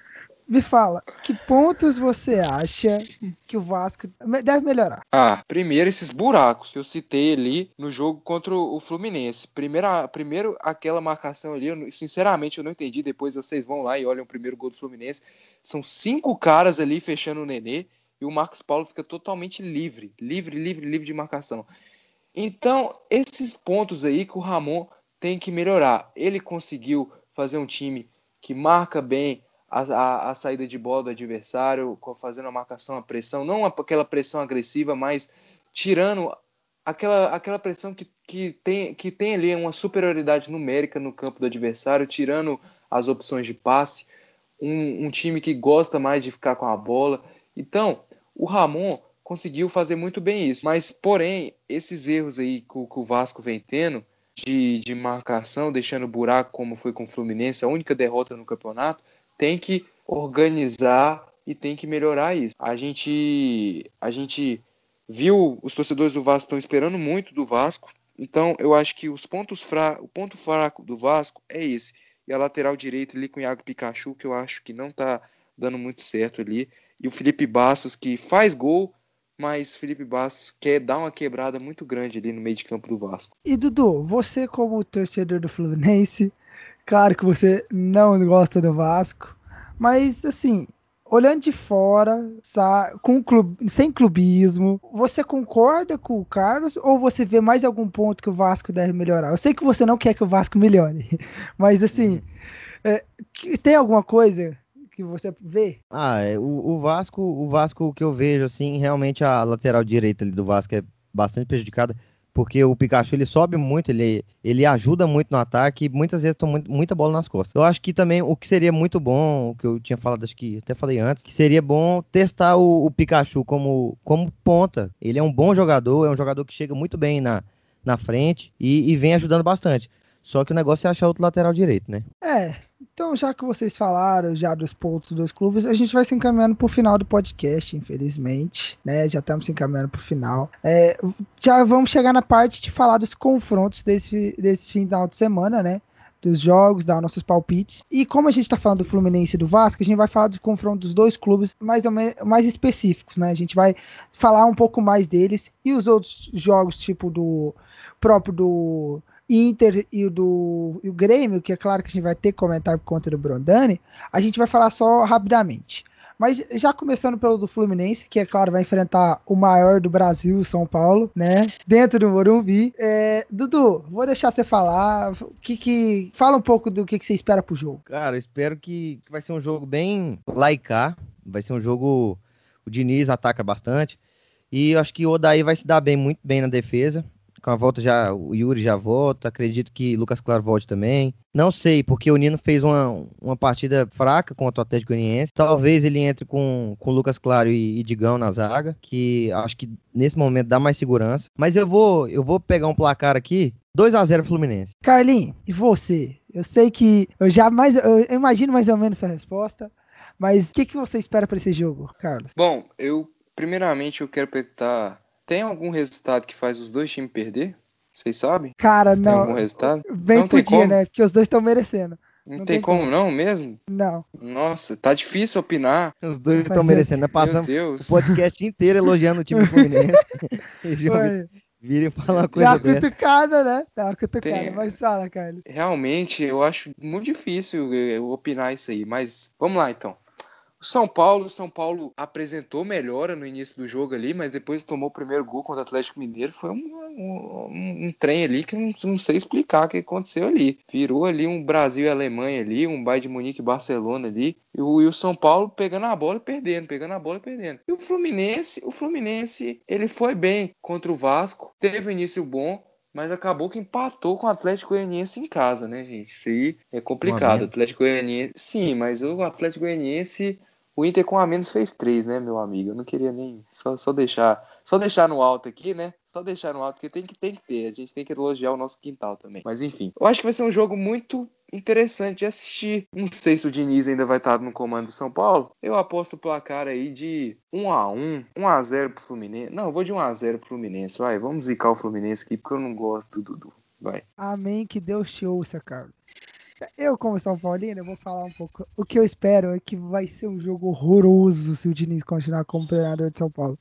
Speaker 4: Me fala, que pontos você acha que o Vasco deve melhorar?
Speaker 6: Ah, primeiro esses buracos que eu citei ali no jogo contra o Fluminense. Primeira, primeiro aquela marcação ali, eu, sinceramente eu não entendi. Depois vocês vão lá e olham o primeiro gol do Fluminense. São cinco caras ali fechando o Nenê e o Marcos Paulo fica totalmente livre, livre, livre, livre de marcação. Então, esses pontos aí que o Ramon tem que melhorar. Ele conseguiu fazer um time que marca bem, a, a, a, saída de bola do adversário, fazendo a marcação, a pressão, não aquela pressão agressiva, mas tirando aquela, aquela pressão que, que, tem, que tem ali uma superioridade numérica no campo do adversário, tirando as opções de passe, um, um time que gosta mais de ficar com a bola. Então, o Ramon conseguiu fazer muito bem isso, mas porém, esses erros aí que, que o Vasco vem tendo, de, de marcação, deixando buraco como foi com o Fluminense, a única derrota no campeonato, tem que organizar e tem que melhorar isso. A gente, a gente viu os torcedores do Vasco estão esperando muito do Vasco, então eu acho que os pontos fra... o ponto fraco do Vasco é esse. E a lateral direita ali com o Iago Pikachu, que eu acho que não tá dando muito certo ali. E o Felipe Bastos, que faz gol, mas Felipe Bastos quer dar uma quebrada muito grande ali no meio de campo do Vasco.
Speaker 4: E Dudu, você como torcedor do Fluminense, Claro que você não gosta do Vasco, mas assim, olhando de fora, com clube, sem clubismo, você concorda com o Carlos ou você vê mais algum ponto que o Vasco deve melhorar? Eu sei que você não quer que o Vasco melhore, mas assim, é, tem alguma coisa que você vê?
Speaker 1: Ah, é, o, o Vasco, o Vasco que eu vejo assim, realmente a lateral direita do Vasco é bastante prejudicada porque o Pikachu ele sobe muito, ele, ele ajuda muito no ataque e muitas vezes toma muita bola nas costas. Eu acho que também o que seria muito bom, o que eu tinha falado, acho que até falei antes, que seria bom testar o, o Pikachu como, como ponta. Ele é um bom jogador, é um jogador que chega muito bem na, na frente e, e vem ajudando bastante. Só que o negócio é achar outro lateral direito, né?
Speaker 4: É, então, já que vocês falaram já dos pontos dos clubes, a gente vai se encaminhando para o final do podcast, infelizmente, né? Já estamos se encaminhando para o final. É, já vamos chegar na parte de falar dos confrontos desse, desse final de semana, né? Dos jogos, dar nossos palpites. E como a gente está falando do Fluminense e do Vasco, a gente vai falar dos confrontos dos dois clubes mais, mais específicos, né? A gente vai falar um pouco mais deles e os outros jogos, tipo do próprio do Inter e do e o Grêmio, que é claro que a gente vai ter que comentar por conta do Brondani, a gente vai falar só rapidamente. Mas já começando pelo do Fluminense, que é claro, vai enfrentar o maior do Brasil, São Paulo, né? Dentro do Morumbi. É, Dudu, vou deixar você falar. Que, que, fala um pouco do que, que você espera pro jogo.
Speaker 1: Cara, eu espero que, que vai ser um jogo bem laicar. Vai ser um jogo. O Diniz ataca bastante. E eu acho que o Odaí vai se dar bem, muito bem na defesa com a volta já, o Yuri já volta, acredito que Lucas Claro volte também. Não sei, porque o Nino fez uma, uma partida fraca contra o Atlético Goianiense. Talvez ele entre com, com Lucas Claro e, e Digão na zaga, que acho que nesse momento dá mais segurança. Mas eu vou, eu vou pegar um placar aqui, 2 a 0 Fluminense.
Speaker 4: Carlinhos, e você? Eu sei que eu já mais eu imagino mais ou menos essa resposta, mas o que, que você espera para esse jogo, Carlos?
Speaker 6: Bom, eu primeiramente eu quero perguntar tem algum resultado que faz os dois times perder? Vocês sabem?
Speaker 4: Cara,
Speaker 6: Se
Speaker 4: não.
Speaker 6: Tem algum resultado?
Speaker 4: Bem não podia, né? Porque os dois estão merecendo.
Speaker 6: Não, não tem, tem como, como, não mesmo?
Speaker 4: Não.
Speaker 6: Nossa, tá difícil opinar.
Speaker 1: Os dois estão merecendo. Nós passamos o podcast inteiro elogiando o time do Fluminense. Vira e fala uma coisa
Speaker 4: Dá uma cutucada, né? Dá uma cutucada, tem... mas fala, Carlos.
Speaker 6: Realmente, eu acho muito difícil eu opinar isso aí, mas vamos lá então. São Paulo, São Paulo apresentou melhora no início do jogo ali, mas depois tomou o primeiro gol contra o Atlético Mineiro. Foi um, um, um trem ali que não, não, sei explicar o que aconteceu ali. Virou ali um Brasil e Alemanha ali, um Bayern de Munique e Barcelona ali. E o, e o, São Paulo pegando a bola e perdendo, pegando a bola e perdendo. E o Fluminense, o Fluminense, ele foi bem contra o Vasco, teve um início bom, mas acabou que empatou com o Atlético Goianiense em casa, né, gente? Isso aí é complicado. O Atlético Goianiense, sim, mas o Atlético Goianiense o Inter com a menos fez três, né, meu amigo? Eu não queria nem só, só deixar só deixar no alto aqui, né? Só deixar no alto, porque tem que, tem que ter. A gente tem que elogiar o nosso quintal também. Mas enfim, eu acho que vai ser um jogo muito interessante de assistir. Não sei se o Diniz ainda vai estar no comando do São Paulo. Eu aposto o placar aí de 1 a 1 1 a 0 pro Fluminense. Não, eu vou de 1 a 0 pro Fluminense. Vai, vamos zicar o Fluminense aqui, porque eu não gosto do Dudu. Vai.
Speaker 4: Amém, que Deus te ouça, Carlos. Eu, como São Paulino, eu vou falar um pouco. O que eu espero é que vai ser um jogo horroroso se o Diniz continuar como treinador de São Paulo.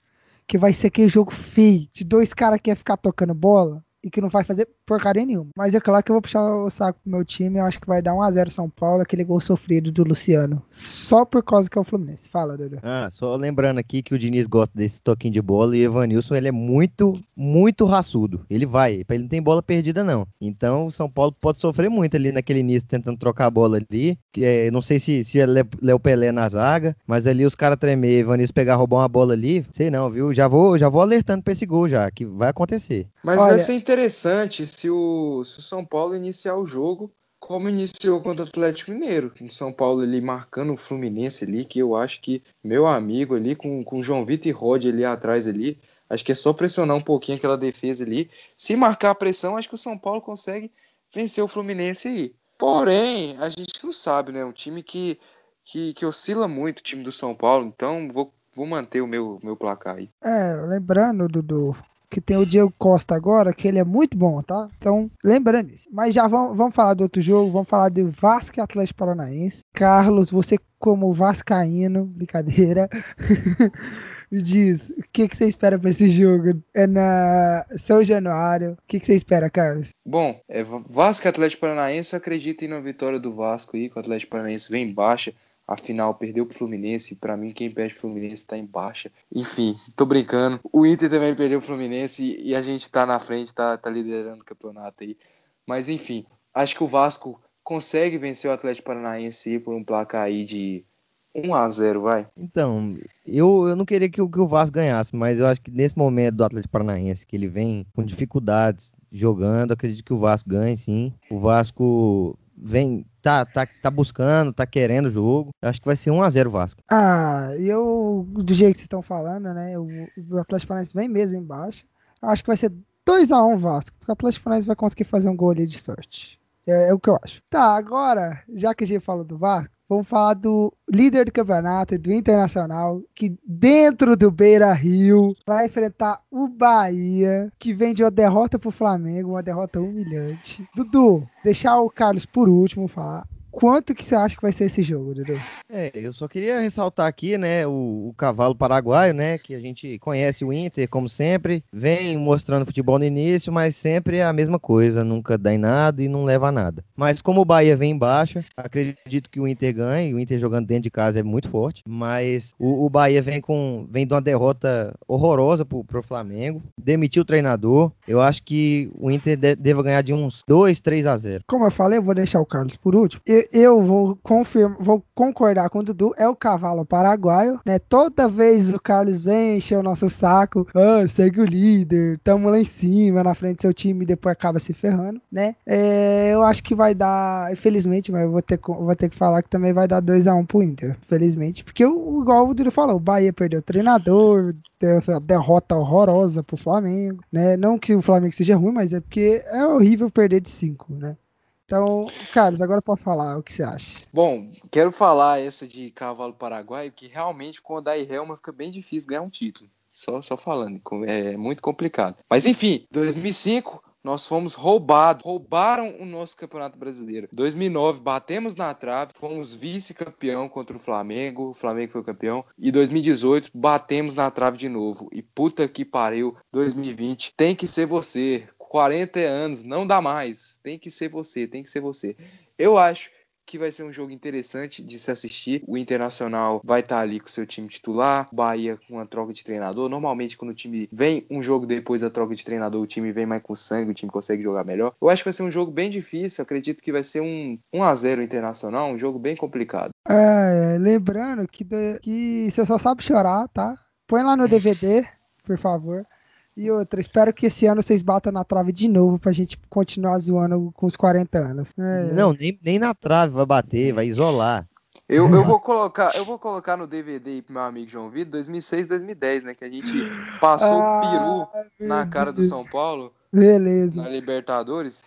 Speaker 4: Que vai ser aquele jogo feio, de dois caras que quer ficar tocando bola e que não vai fazer porcaria nenhuma. Mas é claro que eu vou puxar o saco pro meu time. Eu acho que vai dar 1x0 São Paulo, aquele gol sofrido do Luciano. Só por causa que é o Fluminense. Fala, Dudu.
Speaker 1: Ah, só lembrando aqui que o Diniz gosta desse toquinho de bola e o Evanilson, ele é muito, muito raçudo. Ele vai, ele não tem bola perdida não. Então o São Paulo pode sofrer muito ali naquele início, tentando trocar a bola ali. Que, é, não sei se, se é Léo Pelé na zaga, mas ali os caras tremer, Evanilson pegar, roubar uma bola ali, sei não, viu? Já vou, já vou alertando pra esse gol já, que vai acontecer.
Speaker 6: Mas
Speaker 4: Olha-
Speaker 6: vai ser interessante se o, se o São Paulo iniciar o jogo como iniciou contra o Atlético Mineiro. O São Paulo ali marcando o Fluminense ali, que eu acho que meu amigo ali, com, com o João Vitor e Rod ali atrás ali, acho que é só pressionar um pouquinho aquela defesa ali. Se marcar a pressão, acho que o São Paulo consegue vencer o Fluminense aí. Porém, a gente não sabe, né? Um time que, que, que oscila muito, o time do São Paulo. Então, vou, vou manter o meu, meu placar aí.
Speaker 4: É, lembrando, Dudu, que tem o Diego Costa agora, que ele é muito bom, tá? Então, lembrando isso. Mas já vamos, vamos falar do outro jogo, vamos falar de Vasco e Atlético Paranaense. Carlos, você como vascaíno, brincadeira, me diz, o que, que você espera pra esse jogo? É na São Januário. O que, que você espera, Carlos?
Speaker 6: Bom, é Va- Vasco e Atlético Paranaense, acreditem na vitória do Vasco aí, que o Atlético Paranaense vem em baixa. Afinal, perdeu pro Fluminense. Pra mim, quem perde pro Fluminense tá em baixa. Enfim, tô brincando. O Inter também perdeu pro Fluminense e, a gente tá na frente, tá, tá liderando o campeonato aí. Mas enfim, acho que o Vasco consegue vencer o Atlético Paranaense por um placar aí de 1 a 0 vai.
Speaker 1: Então, eu, eu não queria que, o- que o Vasco ganhasse, mas eu acho que nesse momento do Atlético Paranaense, que ele vem com dificuldades jogando, acredito que o Vasco ganhe, sim. O Vasco vem, tá, tá, tá buscando, tá querendo o jogo. Eu acho que vai ser 1x0 o Vasco.
Speaker 4: Ah, eu, do jeito que vocês estão falando, né? O, o Atlético Paranaense vem mesmo embaixo. Eu acho que vai ser 2x1 Vasco, porque o Atlético Paranaense vai conseguir fazer um gol ali de sorte. É, é o que eu acho. Tá, agora, já que a gente falou do Vasco, vamos falar do líder do campeonato, do Internacional, que dentro do Beira Rio vai enfrentar o Bahia, que vem de uma derrota pro Flamengo, uma derrota humilhante. Dudu, deixar o Carlos por último falar. Quanto que você acha que vai ser esse jogo, Dudu?
Speaker 1: É, eu só queria ressaltar aqui, né, o, o cavalo paraguaio, né, que a gente conhece o Inter, como sempre, vem mostrando futebol no início, mas sempre é a mesma coisa, nunca dá em nada e não leva a nada. Mas como o Bahia vem em baixa, acredito que o Inter ganhe, o Inter jogando dentro de casa é muito forte, mas o, o Bahia vem com vem de uma derrota horrorosa pro, pro Flamengo, demitiu o treinador, eu acho que o Inter de- deva ganhar de uns 2, 3 a 0.
Speaker 4: Como eu falei, eu vou deixar o Carlos por último. Eu, eu vou confirmar, vou concordar com o Dudu, é o cavalo paraguaio, né? Toda vez o Carlos vem encher o nosso saco, ah, segue o líder, tamo lá em cima, na frente do seu time, e depois acaba se ferrando, né? É, eu acho que vai dar, infelizmente, mas eu vou ter, vou ter que falar que também vai dar 2x1 pro Inter, felizmente. Porque, o, igual o Dudu falou, o Bahia perdeu o treinador, essa derrota horrorosa pro Flamengo, né? Não que o Flamengo seja ruim, mas é porque é horrível perder de 5, né? Então, Carlos, agora pode falar o que você acha.
Speaker 6: Bom, quero falar essa de cavalo paraguaio, que realmente com o Dai Helma fica bem difícil ganhar um título. Só, só falando, é muito complicado. Mas enfim, 2005 nós fomos roubados, roubaram o nosso Campeonato Brasileiro. 2009 batemos na trave, fomos vice-campeão contra o Flamengo, o Flamengo foi campeão. E 2018 batemos na trave de novo. E puta que pariu, 2020 tem que ser você. 40 anos, não dá mais. Tem que ser você, tem que ser você. Eu acho que vai ser um jogo interessante de se assistir. O Internacional vai estar ali com seu time titular, Bahia com uma troca de treinador. Normalmente, quando o time vem um jogo depois da troca de treinador, o time vem mais com sangue, o time consegue jogar melhor. Eu acho que vai ser um jogo bem difícil. Acredito que vai ser um 1 a 0 Internacional, um jogo bem complicado.
Speaker 4: É, lembrando que, do- que você só sabe chorar, tá? Põe lá no DVD, por favor. E outra, espero que esse ano vocês batam na trave de novo pra gente continuar zoando com os 40 anos. É,
Speaker 1: Não, nem, nem na trave vai bater, vai isolar.
Speaker 6: Eu, eu vou colocar, eu vou colocar no DVD aí pro meu amigo João Vitor 2006, 2010, né? Que a gente passou o peru
Speaker 4: Ah,
Speaker 6: na
Speaker 4: meu
Speaker 6: cara do. São Paulo,
Speaker 4: Beleza.
Speaker 6: na Libertadores.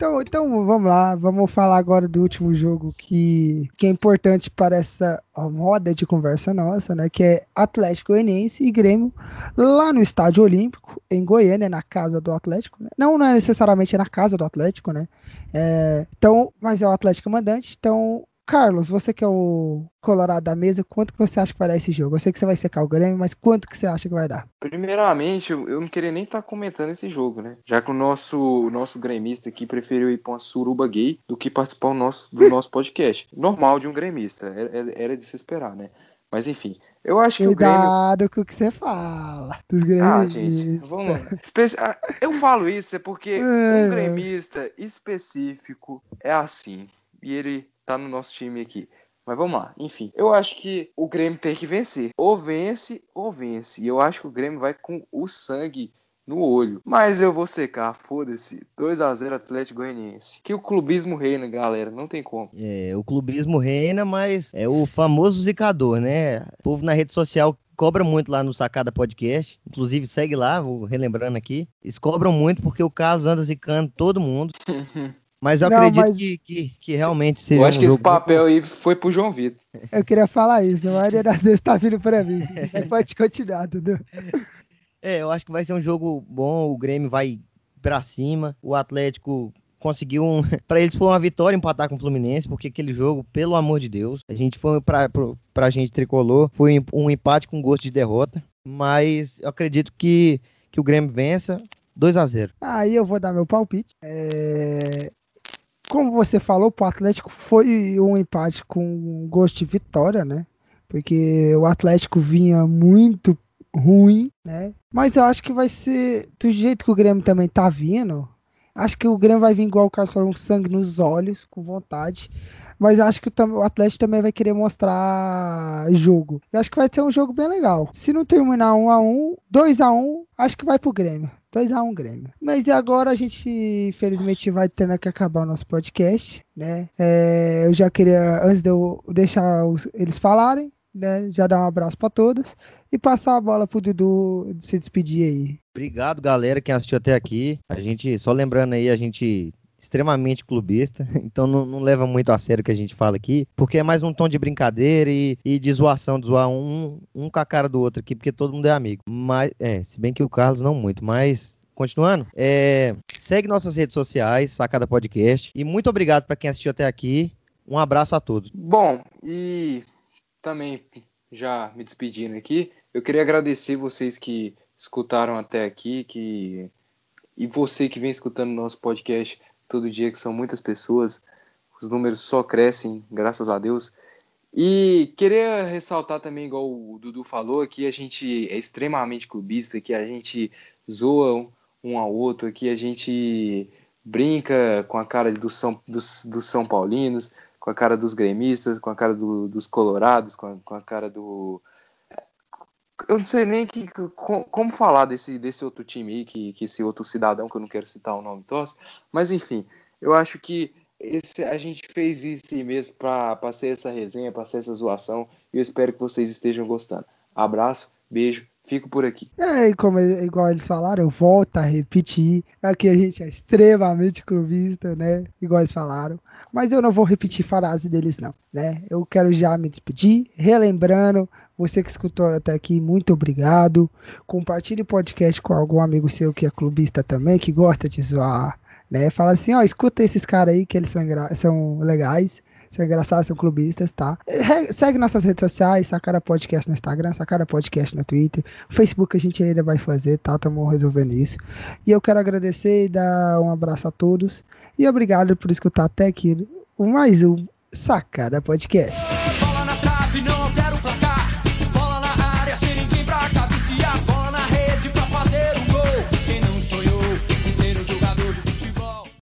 Speaker 4: Então, então vamos lá, vamos falar agora do último jogo que, que é importante para essa roda de conversa nossa, né? Que é Atlético Goianiense e Grêmio lá no Estádio Olímpico, em Goiânia, na casa do Atlético. Né? Não, não é necessariamente na casa do Atlético, né? É, então, mas é o Atlético mandante. Então, Carlos, você que é o colorado da mesa, quanto que você acha que vai dar esse jogo? Eu sei que você vai secar o Grêmio, mas quanto que você acha que vai dar?
Speaker 6: Primeiramente, eu não queria nem estar comentando esse jogo, né? Já que o nosso, o nosso gremista aqui preferiu ir pra uma suruba gay do que participar do nosso, do nosso podcast. Normal de um gremista, era, era de se esperar, né? Mas enfim, eu acho que o Grêmio.
Speaker 4: Cuidado com o que você fala dos
Speaker 6: Ah,
Speaker 4: gremistas.
Speaker 6: gente, vamos. Espe- ah, Eu falo isso é porque
Speaker 4: É.
Speaker 6: um gremista específico é assim. E ele tá no nosso time aqui. Mas vamos lá, enfim. Eu acho que o Grêmio tem que vencer. Ou vence, ou vence. E eu acho que o Grêmio vai com o sangue no olho. Mas eu vou secar, foda-se. 2x0 Atlético Goianiense. Que o clubismo reina, galera. Não tem como.
Speaker 1: É, o clubismo reina, mas é o famoso zicador, né? O povo na rede social cobra muito lá no Sacada Podcast. Inclusive, segue lá, vou relembrando aqui. Eles cobram muito porque o Carlos anda zicando todo mundo. Mas eu
Speaker 4: Não,
Speaker 1: acredito
Speaker 4: mas-
Speaker 1: Que, que, que realmente seja
Speaker 6: Eu acho
Speaker 1: um
Speaker 6: que esse papel aí foi pro João Vitor.
Speaker 4: Eu queria falar isso, a maioria das vezes tá vindo pra mim. Pode continuar, entendeu?
Speaker 1: É, eu acho que vai ser um jogo bom. O Grêmio vai pra cima. O Atlético conseguiu um. Pra eles foi uma vitória empatar com o Fluminense, porque aquele jogo, pelo amor de Deus, a gente foi pra, pro- pra gente tricolor, foi um empate com gosto de derrota. Mas eu acredito que, que o Grêmio vença 2 a 0
Speaker 4: Aí eu vou dar meu palpite. É, Como você falou, pro Atlético foi um empate com gosto de vitória, né? Porque o Atlético vinha muito ruim, né? Mas eu acho que vai ser do jeito que o Grêmio também tá vindo. Acho que o Grêmio vai vir igual o Carlos falou, um sangue nos olhos, com vontade. Mas acho que o o Atlético também vai querer mostrar jogo. Eu acho que vai ser um jogo bem legal. Se não terminar 1 a 1 2 a 1 acho que vai pro Grêmio. 2x1 Grêmio. Mas agora a gente, infelizmente, vai tendo que acabar o nosso podcast, né? É, eu já queria, antes de eu deixar os- eles falarem, né? Já dar um abraço pra todos e passar a bola pro Dudu se despedir aí.
Speaker 1: Obrigado, galera, quem assistiu até aqui. A gente, só lembrando aí, a gente extremamente clubista, então não, não leva muito a sério o que a gente fala aqui, porque é mais um tom de brincadeira e, e de zoação, de zoar um, um com a cara do outro aqui, porque todo mundo é amigo. Mas, é, se bem que o Carlos não muito, mas continuando, é, segue nossas redes sociais, Sacada Podcast, e muito obrigado para quem assistiu até aqui. Um abraço a todos.
Speaker 6: Bom, e também já me despedindo aqui, eu queria agradecer vocês que escutaram até aqui, que e você que vem escutando nosso podcast todo dia, que são muitas pessoas, os números só crescem, graças a Deus. E queria ressaltar também, igual o Dudu falou, que a gente é extremamente clubista, que a gente zoa um, ao outro, que a gente brinca com a cara do São, dos, dos São Paulinos, com a cara dos gremistas, com a cara do- dos colorados, com a, com a cara do. Eu não sei nem que, co- como falar desse, desse outro time aí, que, que esse outro cidadão, que eu não quero citar o nome tosse, mas enfim, eu acho que esse, a gente fez isso mesmo para ser essa resenha, para ser essa zoação, e eu espero que vocês estejam gostando. Abraço, beijo, fico por aqui.
Speaker 4: É, e como igual eles falaram, eu volto a repetir. Aqui a gente é extremamente clubista, né? Igual eles falaram. Mas eu não vou repetir frase deles, não, né? Eu quero já me despedir, relembrando, você que escutou até aqui, muito obrigado. Compartilhe o podcast com algum amigo seu que é clubista também, que gosta de zoar, né? Fala assim, ó, escuta esses caras aí que eles são, são legais. São engraçados, são clubistas, tá? Re- Segue nossas redes sociais, Sacara Podcast no Instagram, Sacara Podcast no Twitter. Facebook a gente ainda vai fazer, tá? Estamos resolvendo isso. E eu quero agradecer e dar um abraço a todos. E obrigado por escutar até aqui mais um Sacada Podcast.